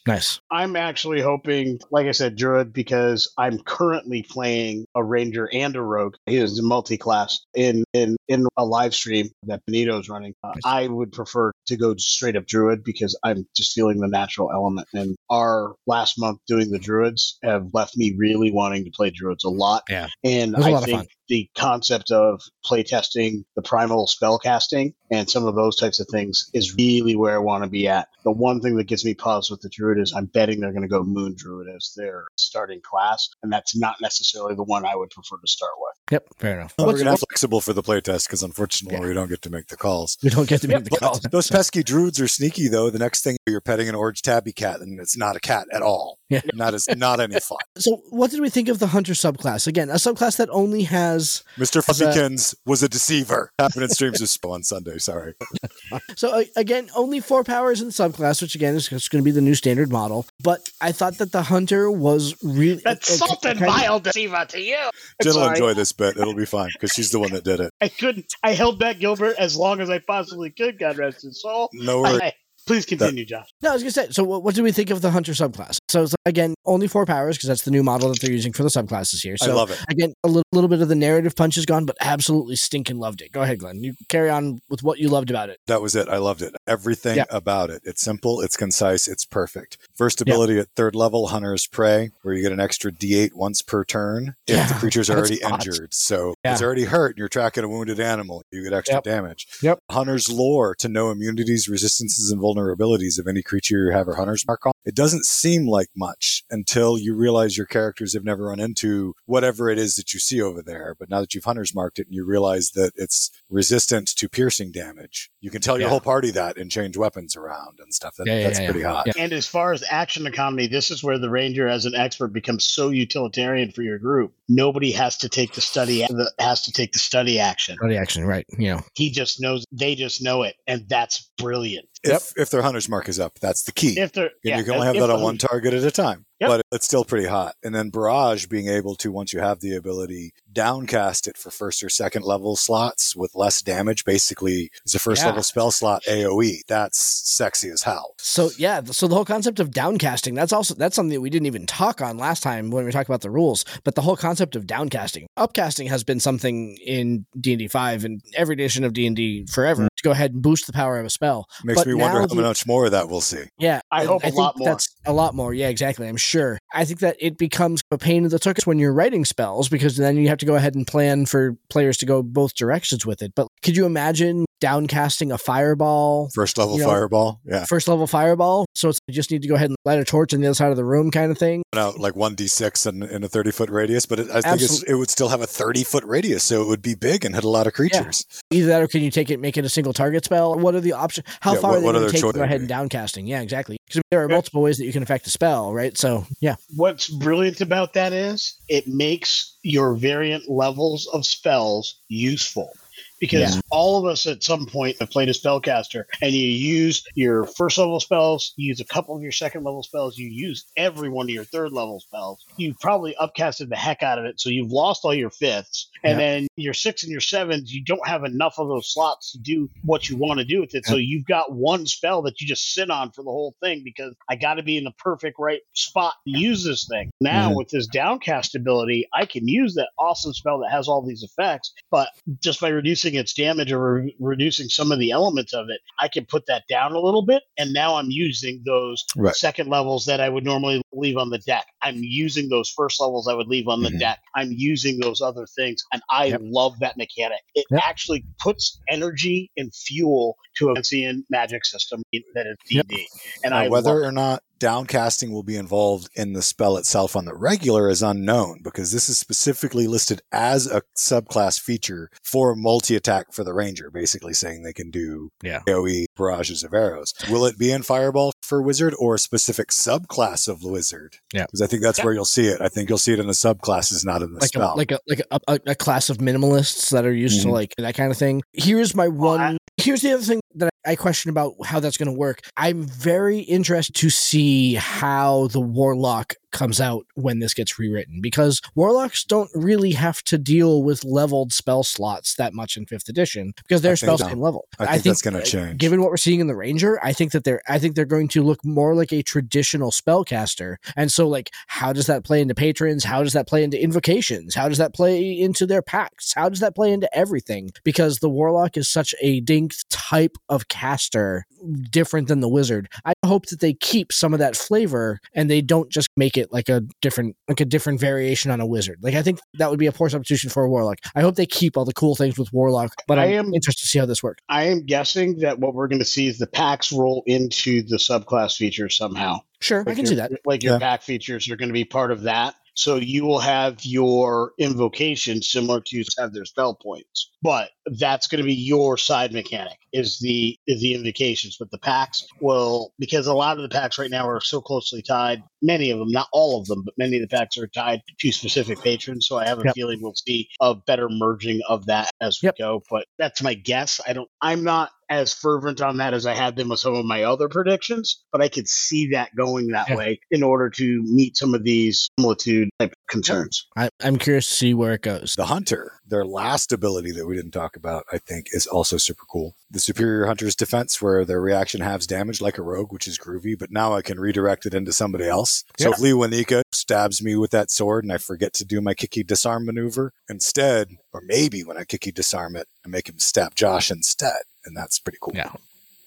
Nice. I'm actually hoping, like I said, Druid, because I'm currently playing a Ranger and a Rogue. He is multi-class in in in a live stream that Benito's running. Uh, Nice. I would prefer to go straight up Druid because I'm just feeling the natural element. And our last month doing the Druids have left me really wanting to play Druids a lot. Yeah. and It was a I think. The concept of playtesting the primal spell casting and some of those types of things is really where I want to be at. The one thing that gives me pause with the Druid is I'm betting they're going to go Moon Druid as their starting class, and that's not necessarily the one I would prefer to start with. Yep, fair enough. We're What's- going to have flexible for the playtest because unfortunately we don't get to make the calls. we don't get to make the But call. those pesky druids are sneaky though. The next thing you're petting an orange tabby cat and it's not a cat at all. Yeah. Not as not any fun. So, what did we think of the hunter subclass? Again, a subclass that only has Mr. Is that- was a deceiver. Happened in streams of Spo on Sunday. Sorry. So uh, again, only four powers in the subclass, which again is going to be the new standard model. But I thought that the hunter was really That's uh, uh, salt and vile deceiver to you. Jen will enjoy this bit. It'll be fine because she's the one that did it. I couldn't. I held back Gilbert as long as I possibly could. God rest his soul. No worries. I- please continue, Josh. No, I was going to say. So, what, what do we think of the hunter subclass? So it's, again, only four powers because that's the new model that they're using for the subclasses here. So, I love it. again, a little, little bit of the narrative punch is gone, but absolutely stinking loved it. Go ahead, Glenn. You carry on with what you loved about it. That was it. I loved it. Everything Yeah. about it. It's simple, it's concise, it's perfect. First Yeah. ability at third level, Hunter's Prey, where you get an extra D8 once per turn if Yeah, the creature's already awesome. injured. So Yeah. it's already hurt and you're tracking a wounded animal. You get extra Yep. damage. Yep. Hunter's Lore to know immunities, resistances, and vulnerabilities of any creature you have a Hunter's Mark on. It doesn't seem like much until you realize your characters have never run into whatever it is that you see over there. But now that you've Hunter's marked it and you realize that it's resistant to piercing damage, you can tell your Yeah. whole party that and change weapons around and stuff. That, Yeah, yeah, that's yeah, pretty yeah. hot. Yeah. And as far as action economy, this is where the ranger, as an expert, becomes so utilitarian for your group. Nobody has to take the study has to take the study action. Ready action, right? You know, He just knows. They just know it, and that's brilliant. If, if their Hunter's mark is up, that's the key. If they're yeah, you can only have that on one target at a time. Yep. But it's still pretty hot. And then Barrage being able to, once you have the ability, downcast it for first or second level slots with less damage, basically is a first Yeah. level spell slot AoE. That's sexy as hell. So yeah, so the whole concept of downcasting, that's also that's something that we didn't even talk on last time when we talked about the rules, but the whole concept of downcasting. Upcasting has been something in D&D 5 and every edition of D&D forever to go ahead and boost the power of a spell. Makes But me wonder how the- much more of that we'll see. Yeah, I hope a think lot more. That's a lot more. Yeah, exactly. I'm sure. I think that it becomes a pain in the tuchus when you're writing spells because then you have to go ahead and plan for players to go both directions with it. But could you imagine downcasting a fireball First level You know, fireball. Yeah. first level fireball. So it's you just need to go ahead and light a torch on the other side of the room, kind of thing. Out like 1d6 in, in a 30 foot radius, but it, I think it's, it would still have a 30 foot radius. So it would be big and hit a lot of creatures. Either that, or can you take it, make it a single target spell? What are the options? How Yeah, far what- are they going to take to go ahead and downcasting? Yeah, exactly. Because there are multiple ways that you can affect a spell, right? So yeah, What's brilliant about that is it makes your variant levels of spells useful. Because Yeah. all of us at some point have played a spellcaster and you use your first level spells, you use a couple of your second level spells, you use every one of your third level spells. You've probably upcasted the heck out of it, so you've lost all your fifths. And Yeah. then your six and your sevens, you don't have enough of those slots to do what you want to do with it. So you've got one spell that you just sit on for the whole thing because I got to be in the perfect right spot to use this thing. Now Mhm. with this downcast ability, I can use that awesome spell that has all these effects, but just by reducing reducing its damage or re- reducing some of the elements of it, I can put that down a little bit. And now I'm using those Right. second levels that I would normally leave on the deck. I'm using those first levels I would leave on the Mhm. deck. I'm using those other things. And I Yep. love that mechanic. It Yep. actually puts energy and fuel to a Ancient magic system that is D&D. And Now, I whether or not downcasting will be involved in the spell itself on the regular is unknown because this is specifically listed as a subclass feature for multi attack for the ranger, basically saying they can do Yeah. AoE barrages of arrows. Will it be in fireball for wizard or a specific subclass of wizard? Yeah. because I think that's where you'll see it. I think you'll see it in the subclasses, not in the like spell. a like a like a, a, a class of minimalists that are used to Mhm. like that kind of thing. Here's my Well, one. I- here's the other thing that I question about how that's going to work. I'm very interested to see how the warlock comes out when this gets rewritten because warlocks don't really have to deal with leveled spell slots that much in fifth edition because their I think spells can level. I think that's gonna uh, change. Given what we're seeing in the ranger, I think that they're I think they're going to look more like a traditional spellcaster. And so like how does that play into patrons? How does that play into invocations? How does that play into their pacts? How does that play into everything? Because the warlock is such a distinct type of caster different than the wizard. I hope that they keep some of that flavor and they don't just make it like a different like a different variation on a wizard. Like I think that would be a poor substitution for a warlock. I hope they keep all the cool things with warlock, but I I'm interested to see how this works. I am guessing that what we're going to see is the packs roll into the subclass features somehow. Sure, I can your- see that. Like your Yeah. pack features are going to be part of that. So you will have your invocation similar to have their spell points, but that's going to be your side mechanic is the is the invocations. But the packs will because a lot of the packs right now are so closely tied. Many of them, not all of them, but many of the packs are tied to specific patrons. So I have a Yep. feeling we'll see a better merging of that as Yep. we go. But that's my guess. I don't. I'm not as fervent on that as I had been with some of my other predictions, but I could see that going that Yeah. way in order to meet some of these similitude type concerns. I, I'm curious to see where it goes. the hunter, their last ability that we didn't talk about, I think, is also super cool. The superior hunter's defense, where their reaction halves damage like a rogue, which is groovy, but now I can redirect it into somebody else. So if Lee Wanika stabs me with that sword and I forget to do my kicky disarm maneuver instead, or maybe when I kicky disarm it, I make him stab Josh instead. And that's pretty cool. Yeah.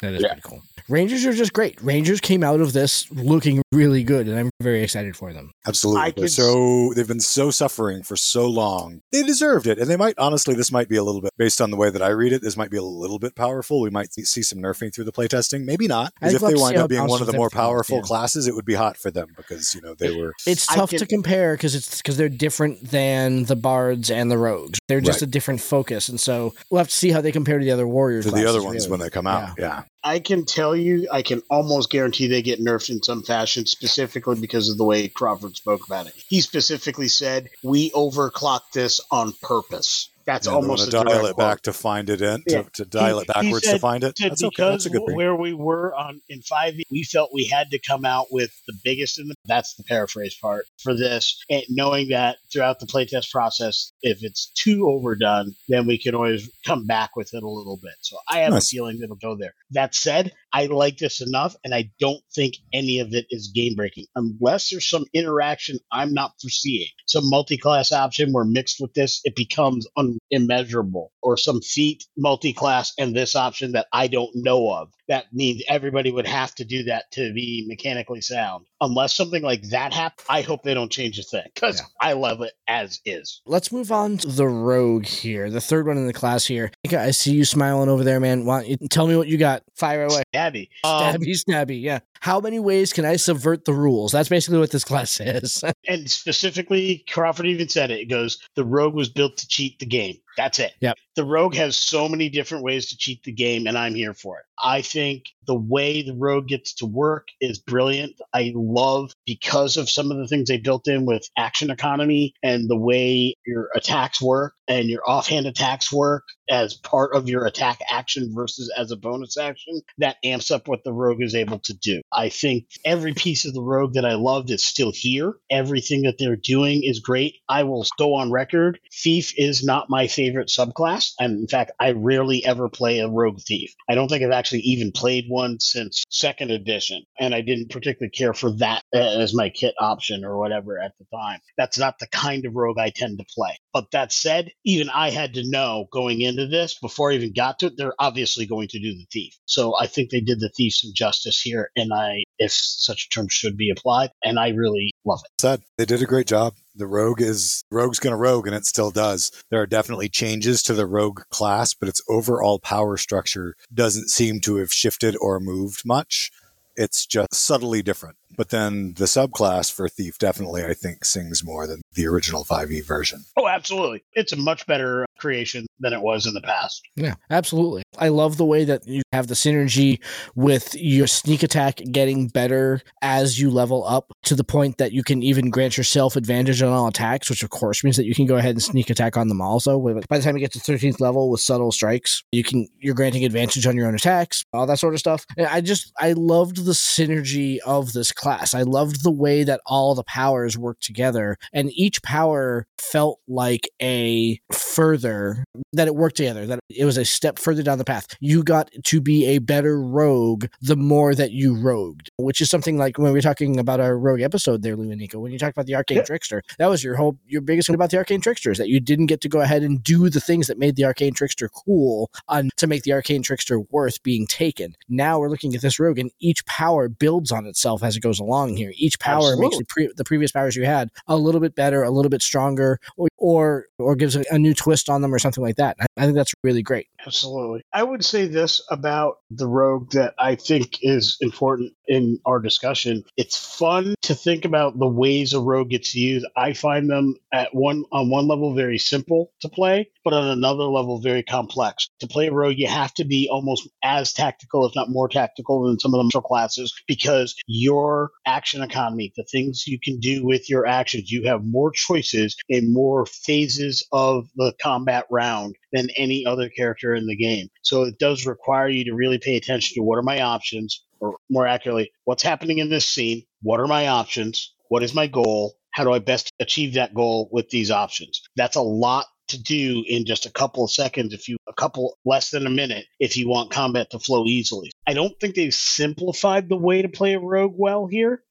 That is Yeah. pretty cool. Rangers are just great. Rangers came out of this looking really good, and I'm very excited for them. Absolutely. They're could- so they've been so suffering for so long. They deserved it. And they might honestly this might be a little bit based on the way that I read it, this might be a little bit powerful. We might see some nerfing through the playtesting. Maybe not. I'd Because if they wind up being one of the more powerful yeah. classes, it would be hot for them because, you know, they were It's tough can- to compare because it's because they're different than the bards and the rogues. They're just Right. a different focus, and so we'll have to see how they compare to the other warriors. to the other ones really. when they come out. Yeah. I can tell you, I can almost guarantee they get nerfed in some fashion, specifically because of the way Crawford spoke about it. He specifically said, "We overclocked this on purpose." That's Yeah, they almost wanna a dial it quote. back to find it in, Yeah. to, to dial He- it he backwards to find it. said That's okay. because That's a good thing. where we were on in 5e, we felt we had to come out with the biggest in the that's the paraphrase part for this. And knowing that throughout the playtest process, if it's too overdone, then we can always come back with it a little bit. So I have Nice. a feeling it'll go there. That said, I like this enough, and I don't think any of it is game breaking unless there's some interaction I'm not foreseeing. Some multi class option where mixed with this, it becomes un- immeasurable, or some feat multi class and this option that I don't know of. That means everybody would have to do that to be mechanically sound. Unless something like that happens, I hope they don't change a thing because Yeah. I love it as is. Let's move on to the rogue here, the third one in the class here. I I see you smiling over there, man. Why don't you tell me what you got? Fire away. Abby. Um, Stabby. Yeah. How many ways can I subvert the rules? That's basically what this class says. and specifically, Crawford even said it. It goes, the rogue was built to cheat the game. That's it. Yep. The rogue has so many different ways to cheat the game, and I'm here for it. I think the way the rogue gets to work is brilliant. I love because of some of the things they built in with action economy and the way your attacks work and your offhand attacks work as part of your attack action versus as a bonus action. That amps up what the rogue is able to do. I think every piece of the rogue that I loved is still here. Everything that they're doing is great. I will go on record. Thief is not my favorite subclass. And in fact, I rarely ever play a rogue thief. I don't think I've actually even played one since second edition. And I didn't particularly care for that as my kit option or whatever at the time. That's not the kind of rogue I tend to play. But that said, even I had to know going into this before I even got to it, they're obviously going to do the thief. So I think they did the thief some justice here. And I, if such a term should be applied, and I really love it. Said they did a great job. The rogue is rogue's gonna rogue, and it still does. There are definitely changes to the rogue class, but its overall power structure doesn't seem to have shifted or moved much. It's just subtly different. But then the subclass for Thief definitely, I think, sings more than the original 5e version. Oh, absolutely. It's a much better creation than it was in the past. Yeah, absolutely. I love the way that you have the synergy with your sneak attack getting better as you level up to the point that you can even grant yourself advantage on all attacks, which of course means that you can go ahead and sneak attack on them also. By the time you get to 13th level with subtle strikes, you can you're granting advantage on your own attacks, all that sort of stuff. And I just I loved the synergy of this class. I loved the way that all the powers work together and each power felt like a further that it worked together, that it was a step further down the path. You got to be a better rogue the more that you rogued, which is something like when we were talking about our rogue episode there, Lou and Nico, when you talked about the arcane yeah. trickster, that was your whole your biggest thing about the arcane trickster is that you didn't get to go ahead and do the things that made the arcane trickster cool on to make the arcane trickster worth being taken. Now we're looking at this rogue and each power builds on itself as it goes along here. Each power Absolutely. makes the, pre- the previous powers you had a little bit better, a little bit stronger, or or, or gives a, a new twist on them or something like that. I, I think that's really great. Absolutely. I would say this about the rogue that I think is important in our discussion. It's fun to think about the ways a rogue gets used. I find them at one on one level very simple to play, but on another level very complex. To play a rogue, you have to be almost as tactical, if not more tactical, than some of the martial classes because your action economy, the things you can do with your actions, you have more choices and more phases of the combat round than any other character in the game. So it does require you to really pay attention to what are my options, or more accurately, what's happening in this scene, what are my options, what is my goal, how do I best achieve that goal with these options. That's a lot to do in just a couple of seconds if you a couple less than a minute if you want combat to flow easily. I don't think they've simplified the way to play a rogue well here,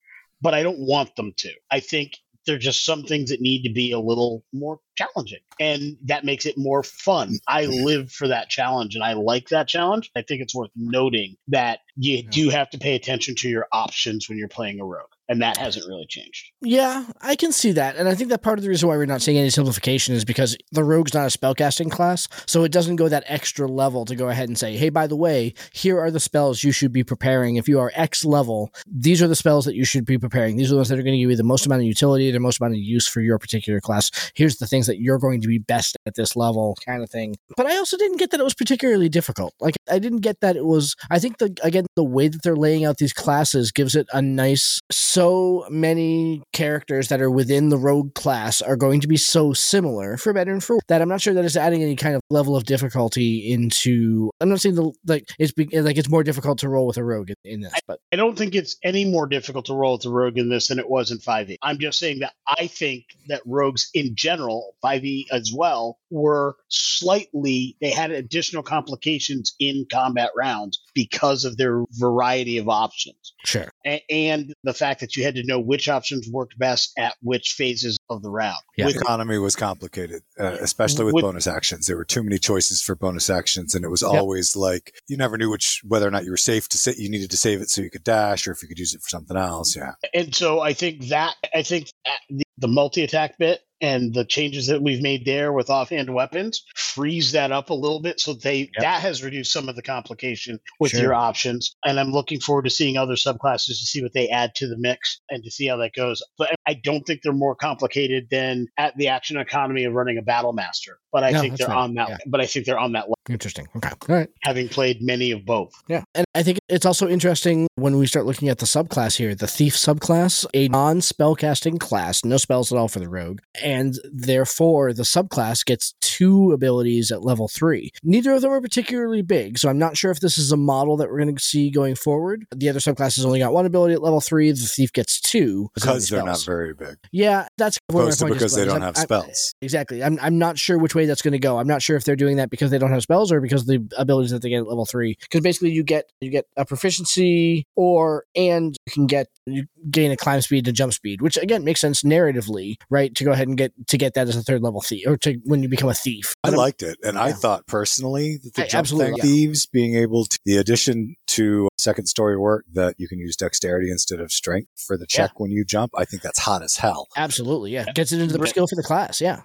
but I don't want them to. I think there are just some things that need to be a little more challenging and that makes it more fun. I mm-hmm. live for that challenge and I like that challenge. I think it's worth noting that you do have to pay attention to your options when you're playing a rogue and that hasn't really changed. Yeah, I can see that, and I think that part of the reason why we're not seeing any simplification is because the rogue's not a spellcasting class, so it doesn't go that extra level to go ahead and say, "Hey, by the way, here are the spells you should be preparing. If you are X level, these are the spells that you should be preparing. These are the ones that are going to give you the most amount of utility, the most amount of use for your particular class. Here's the things that you're going to be best at this level, kind of thing." But I also didn't get that it was particularly difficult. Like I didn't get that it was. I think the again the way that they're laying out these classes gives it a nice so many characters that are within the rogue class are going to be so similar for better and for that I'm not sure that it's adding any kind of level of difficulty into I'm not saying the like it's be, like it's more difficult to roll with a rogue in, in this but I don't think it's any more difficult to roll with a rogue in this than it was in 5e. I'm just saying that I think that rogues in general 5e as well were slightly they had additional complications in combat rounds because of their variety of options. Sure. A- and the fact that you had to know which options worked best at which phases of the round. Yeah. With, economy was complicated, uh, especially with, with, bonus actions. There were too many choices for bonus actions, and it was yep. always like you never knew which whether or not you were safe to sit. You needed to save it so you could dash, or if you could use it for something else. Yeah. And so I think that I think the, the multi attack bit and the changes that we've made there with offhand weapons frees that up a little bit so they yep. that has reduced some of the complication with sure. your options and i'm looking forward to seeing other subclasses to see what they add to the mix and to see how that goes but I don't think they're more complicated than at the action economy of running a battle master. But I No, think they're right. on that. Yeah. But I think they're on that level, Interesting. Okay. All right. having played many of both. Yeah. And I think it's also interesting when we start looking at the subclass here the Thief subclass, a non spellcasting class, no spells at all for the rogue. And therefore, the subclass gets two abilities at level three. Neither of them are particularly big. So I'm not sure if this is a model that we're going to see going forward. The other subclass has only got one ability at level three. The Thief gets two. because they're not spells. Very big. Yeah, that's where my Opposed to point is, because they don't I'm- have I'm- spells. Exactly. I'm, I'm not sure which way that's going to go. I'm not sure if they're doing that because they don't have spells or because of the abilities that they get at level three. Because basically, you get you get a proficiency or and you can get you gain a climb speed to jump speed, which again makes sense narratively, right? To go ahead and get to get that as a third level thief or to when you become a thief. I But I'm- liked it, and I thought personally that the I jump thing yeah. thieves being able to the addition to second story work that you can use dexterity instead of strength for the check when you jump. I think that's hot as hell. absolutely yeah gets it into the skill for the class. Yeah.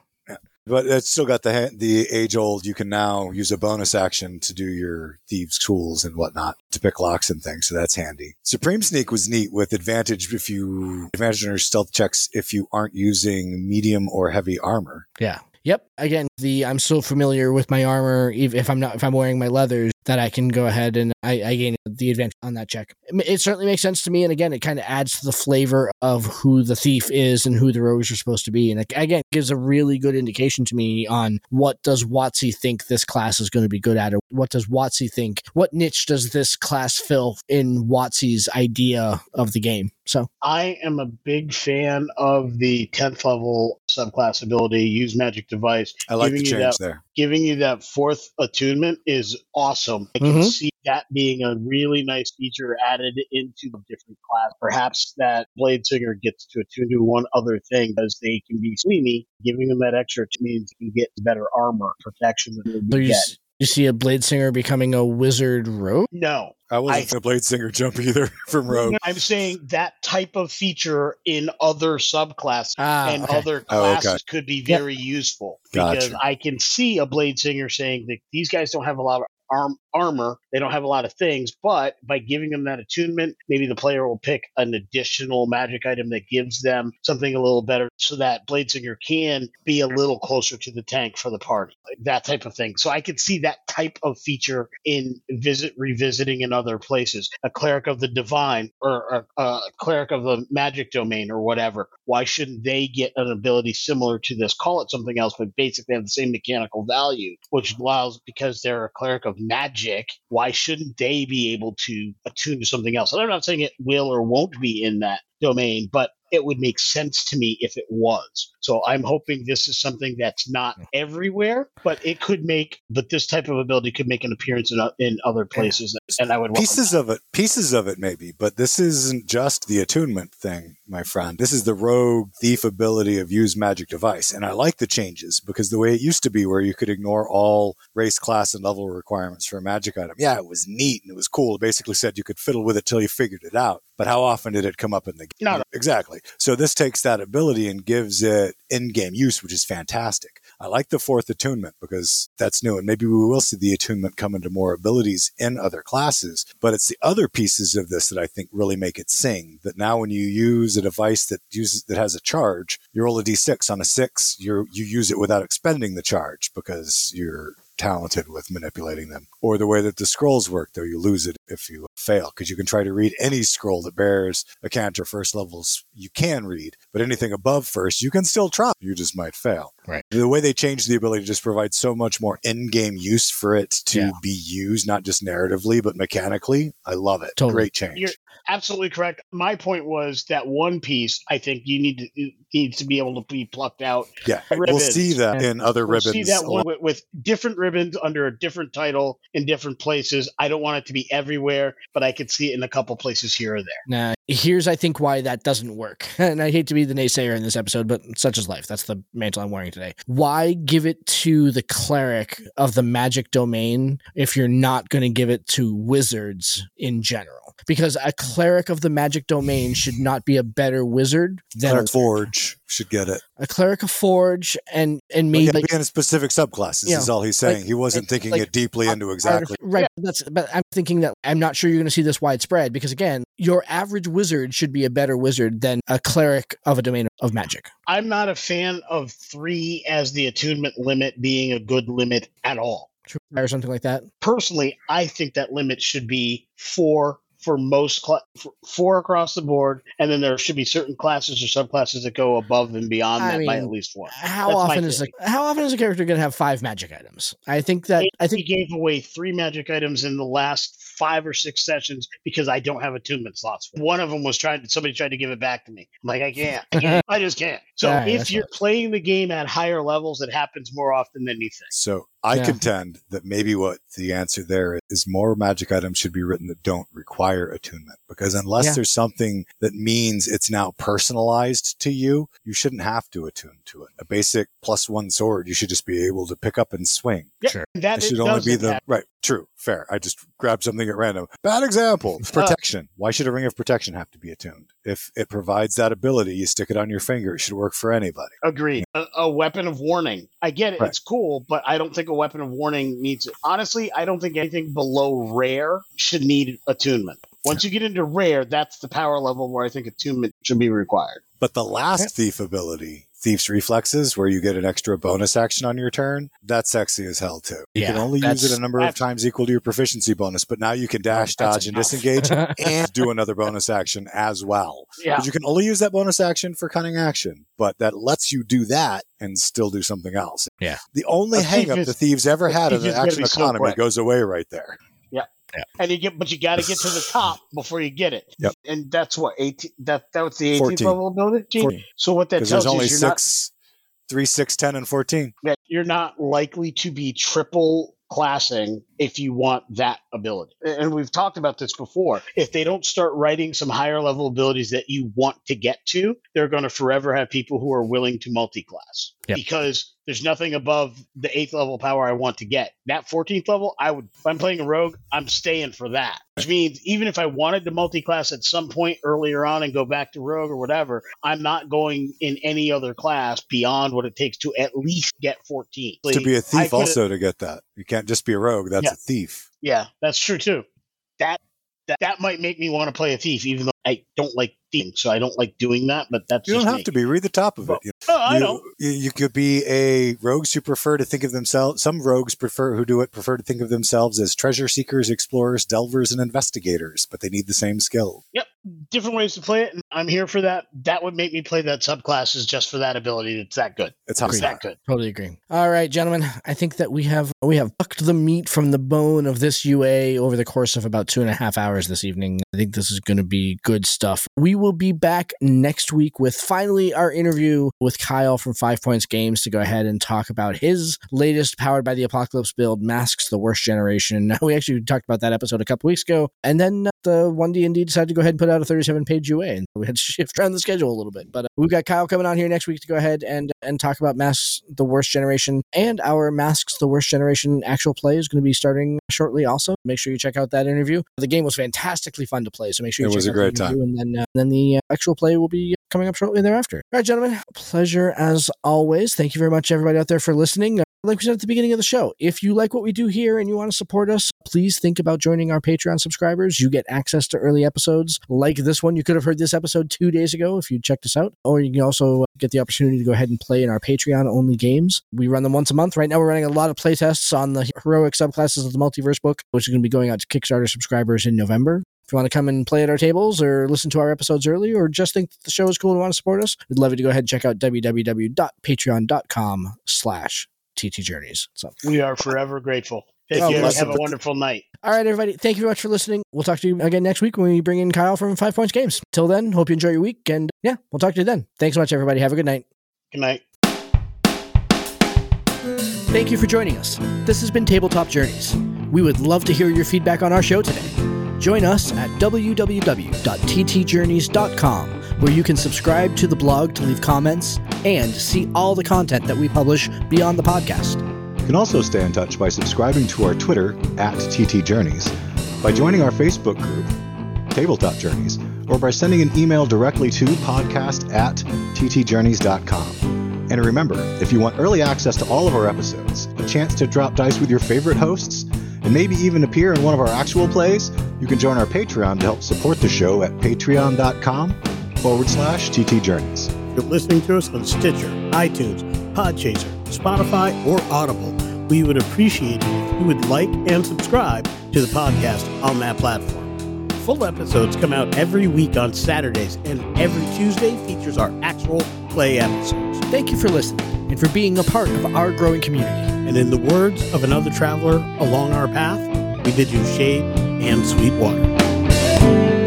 But it's still got the ha- the age old. You can now use a bonus action to do your thieves' tools and whatnot to pick locks and things. So that's handy. Supreme sneak was neat with advantage if you advantage on your stealth checks if you aren't using medium or heavy armor. Yeah. Yep. Again, the I'm so familiar with my armor, ev- if I'm not if I'm wearing my leathers, that I can go ahead and I, I gain the advantage on that check. It certainly makes sense to me, and again, it kind of adds to the flavor of who the thief is and who the rogues are supposed to be, and again, gives a really good indication to me on what does WotC think this class is going to be good at, or what does WotC think, what niche does this class fill in WotC's idea of the game. So I am a big fan of the tenth level subclass ability. Use magic device. I like the Giving you that- there. Giving you that fourth attunement is awesome. I can Mhm. see that being a really nice feature added into the different class. Perhaps that Blade Singer gets to attune to one other thing as they can be sweeney. Giving them that extra means you can get better armor protection than so you you, get. S- you see a blade singer becoming a wizard rogue. No, I wasn't I- a blade singer jump either from Rogue. I'm saying that type of feature in other subclasses Ah, and okay. other Oh, okay. classes could be Yep. very useful because Gotcha. I can see a blade singer saying that these guys don't have a lot of arm armor, they don't have a lot of things, but by giving them that attunement, maybe the player will pick an additional magic item that gives them something a little better so that blade singer can be a little closer to the tank for the party. Like that type of thing. So I could see that type of feature in visit revisiting in other places. A cleric of the divine or a, uh, a cleric of the magic domain or whatever. Why shouldn't they get an ability similar to this? Call it something else, but basically have the same mechanical value, which allows because they're a cleric of magic. Why shouldn't they be able to attune to something else? And I'm not saying it will or won't be in that domain, but it would make sense to me if it was. So I'm hoping this is something that's not everywhere, but it could make, but this type of ability could make an appearance in, in other places. And I would pieces of it pieces of it maybe but this isn't just the attunement thing my friend. This is the rogue thief ability of use magic device and i like the changes because the way it used to be where you could ignore all race class and level requirements for a magic item yeah it was neat and it was cool. It basically said you could fiddle with it till you figured it out but how often did it come up in the game No, no. exactly so this takes that ability and gives it in-game use which is fantastic I like the fourth attunement because that's new, and maybe we will see the attunement come into more abilities in other classes. But it's the other pieces of this that I think really make it sing. That now, when you use a device that uses that has a charge, you roll a d6 on a six, you you use it without expending the charge because you're talented with manipulating them. Or the way that the scrolls work, though, you lose it if you fail, because you can try to read any scroll that bears a canter first levels you can read, but anything above first you can still try. You just might fail. Right. The way they changed the ability to just provide so much more in-game use for it to Yeah. be used, not just narratively, but mechanically. I love it. Totally. Great change. You're- absolutely correct. My point was that one piece, I think you need to needs to be able to be plucked out. yeah. We'll see that in other We'll ribbons. see that one with, with different ribbons under a different title in different places. I don't want it to be everywhere, but I could see it in a couple places here or there. Now, here's I think why that doesn't work. And I hate to be the naysayer in this episode, but such is life. That's the mantle I'm wearing today. Why give it to the cleric of the magic domain if you're not going to give it to wizards in general? Because a cleric of the magic domain should not be a better wizard than Cleric Forge should get it. a cleric of forge and and Well, maybe yeah, like, be in specific subclasses Yeah, is all he's saying. like- he wasn't like- thinking like it deeply uh, into exactly. right that's but i'm thinking that i'm not sure you're going to see this widespread because again your average wizard should be a better wizard than a cleric of a domain of magic I'm not a fan of three as the attunement limit being a good limit at all. or something like that Personally, I think that limit should be four for most four across the board, and then there should be certain classes or subclasses that go above and beyond I that by at least one. how That's often is a, how often is a character going to have five magic items i think that i He think gave away three magic items in the last five or six sessions because I don't have attunement slots. One of them was trying. Somebody tried to give it back to me. I'm like, I can't. I, can't. I just can't. So All right, if you're playing the game at higher levels, it happens more often than you think. So I Yeah. contend that maybe what the answer there is more magic items should be written that don't require attunement. Because unless Yeah. there's something that means it's now personalized to you, you shouldn't have to attune to it. A basic plus one sword, you should just be able to pick up and swing. Yeah, Sure. that It it should only be the impact. right. True. Fair. I just grabbed something at random. Bad example. Protection. Why should a ring of protection have to be attuned? If it provides that ability, you stick it on your finger. It should work for anybody. Agreed. A, a weapon of warning. I get it. Right. It's cool, but I don't think a weapon of warning needs it. Honestly, I don't think anything below rare should need attunement. Once you get into rare, that's the power level where I think attunement should be required. But the last thief ability, Thief's Reflexes, where you get an extra bonus action on your turn, that's sexy as hell too. You Yeah, can only use it a number of times equal to your proficiency bonus, but now you can dash, That's dodge, and disengage and do another bonus action as well. Yeah. Because you can only use that bonus action for cunning action, but that lets you do that and still do something else. Yeah. The only A thief hang up the thieves ever had in the action be so economy goes away right there. And you get, but you got to get to the top before you get it. Yep. And that's what eighteen. That that was the 18th level ability. 14. So what that tells there's you only is you're six, ten, and 14. that you're not likely to be triple classing if you want that ability. And we've talked about this before. If they don't start writing some higher level abilities that you want to get to, they're going to forever have people who are willing to multi-class Yep. because there's nothing above the eighth level power I want to get. That 14th level, I would, if I'm playing a rogue, I'm staying for that. Which means even if I wanted to multi-class at some point earlier on and go back to rogue or whatever, I'm not going in any other class beyond what it takes to at least get 14. To be a thief also to get that. You can't just be a rogue. That's Yeah. a thief. Yeah, that's true too. That that, that might make me want to play a thief, even though I don't like thieving, so I don't like doing that. But that's You don't just have me. to be. Read the top of it. Well, You, Oh, I you, know. You, you could be a rogues who prefer to think of themselves. Some rogues prefer who do it prefer to think of themselves as treasure seekers, explorers, delvers, and investigators, but they need the same skill. Yep, different ways to play it, and I'm here for that. That would make me play that subclass is just for that ability. It's that good. It's how It's it's that good. Totally agree. All right, gentlemen. I think that we have we have plucked the meat from the bone of this UA over the course of about two and a half hours this evening. I think this is going to be good stuff. We will be back next week with finally our interview with Kyle from Five Points Games to go ahead and talk about his latest powered by the Apocalypse build, Masks: The Worst Generation. We actually talked about that episode a couple weeks ago, and then uh, the one D and D decided to go ahead and put out a 37 page UA, and we had to shift around the schedule a little bit. But uh, we've got Kyle coming on here next week to go ahead and and talk about Masks: The Worst Generation, and our Masks: The Worst Generation actual play is going to be starting shortly. Also, make sure you check out that interview. The game was fantastically fun to play, so make sure you It check was a out and then uh, then the uh, actual play will be coming up shortly thereafter. All right, gentlemen, pleasure as always. Thank you very much, everybody out there, for listening. Uh, Like we said at the beginning of the show, if you like what we do here and you want to support us, please think about joining our Patreon subscribers. You get access to early episodes like this one. You could have heard this episode two days ago if you checked us out, or you can also get the opportunity to go ahead and play in our Patreon only games. We run them once a month. Right now, we're running a lot of playtests on the heroic subclasses of the multiverse book, which is going to be going out to Kickstarter subscribers in November. If you want to come and play at our tables or listen to our episodes early or just think that the show is cool and want to support us, we'd love you to go ahead and check out www.patreon.com slash ttjourneys. So, We are forever grateful. Thank Oh, you. Have a wonderful night. all right, everybody. Thank you very much for listening. We'll talk to you again next week when we bring in Kyle from Five Points Games. Till then, hope you enjoy your week. And yeah, we'll talk to you then. Thanks so much, everybody. Have a good night. Good night. Thank you for joining us. This has been Tabletop Journeys. We would love to hear your feedback on our show today. Join us at www.ttjourneys.com, where you can subscribe to the blog to leave comments and see all the content that we publish beyond the podcast. You can also stay in touch by subscribing to our Twitter at TT Journeys, by joining our Facebook group, Tabletop Journeys or by sending an email directly to podcast at ttjourneys.com. And remember, if you want early access to all of our episodes, a chance to drop dice with your favorite hosts, and maybe even appear in one of our actual plays, you can join our Patreon to help support the show at patreon.com forward slash ttjourneys. You're listening to us on Stitcher, iTunes, Podchaser, Spotify, or Audible. We would appreciate it if you would like and subscribe to the podcast on that platform. Full episodes come out every week on Saturdays, and every Tuesday features our actual play episodes. Thank you for listening and for being a part of our growing community. And in the words of another traveler along our path, we did you shade and sweet water.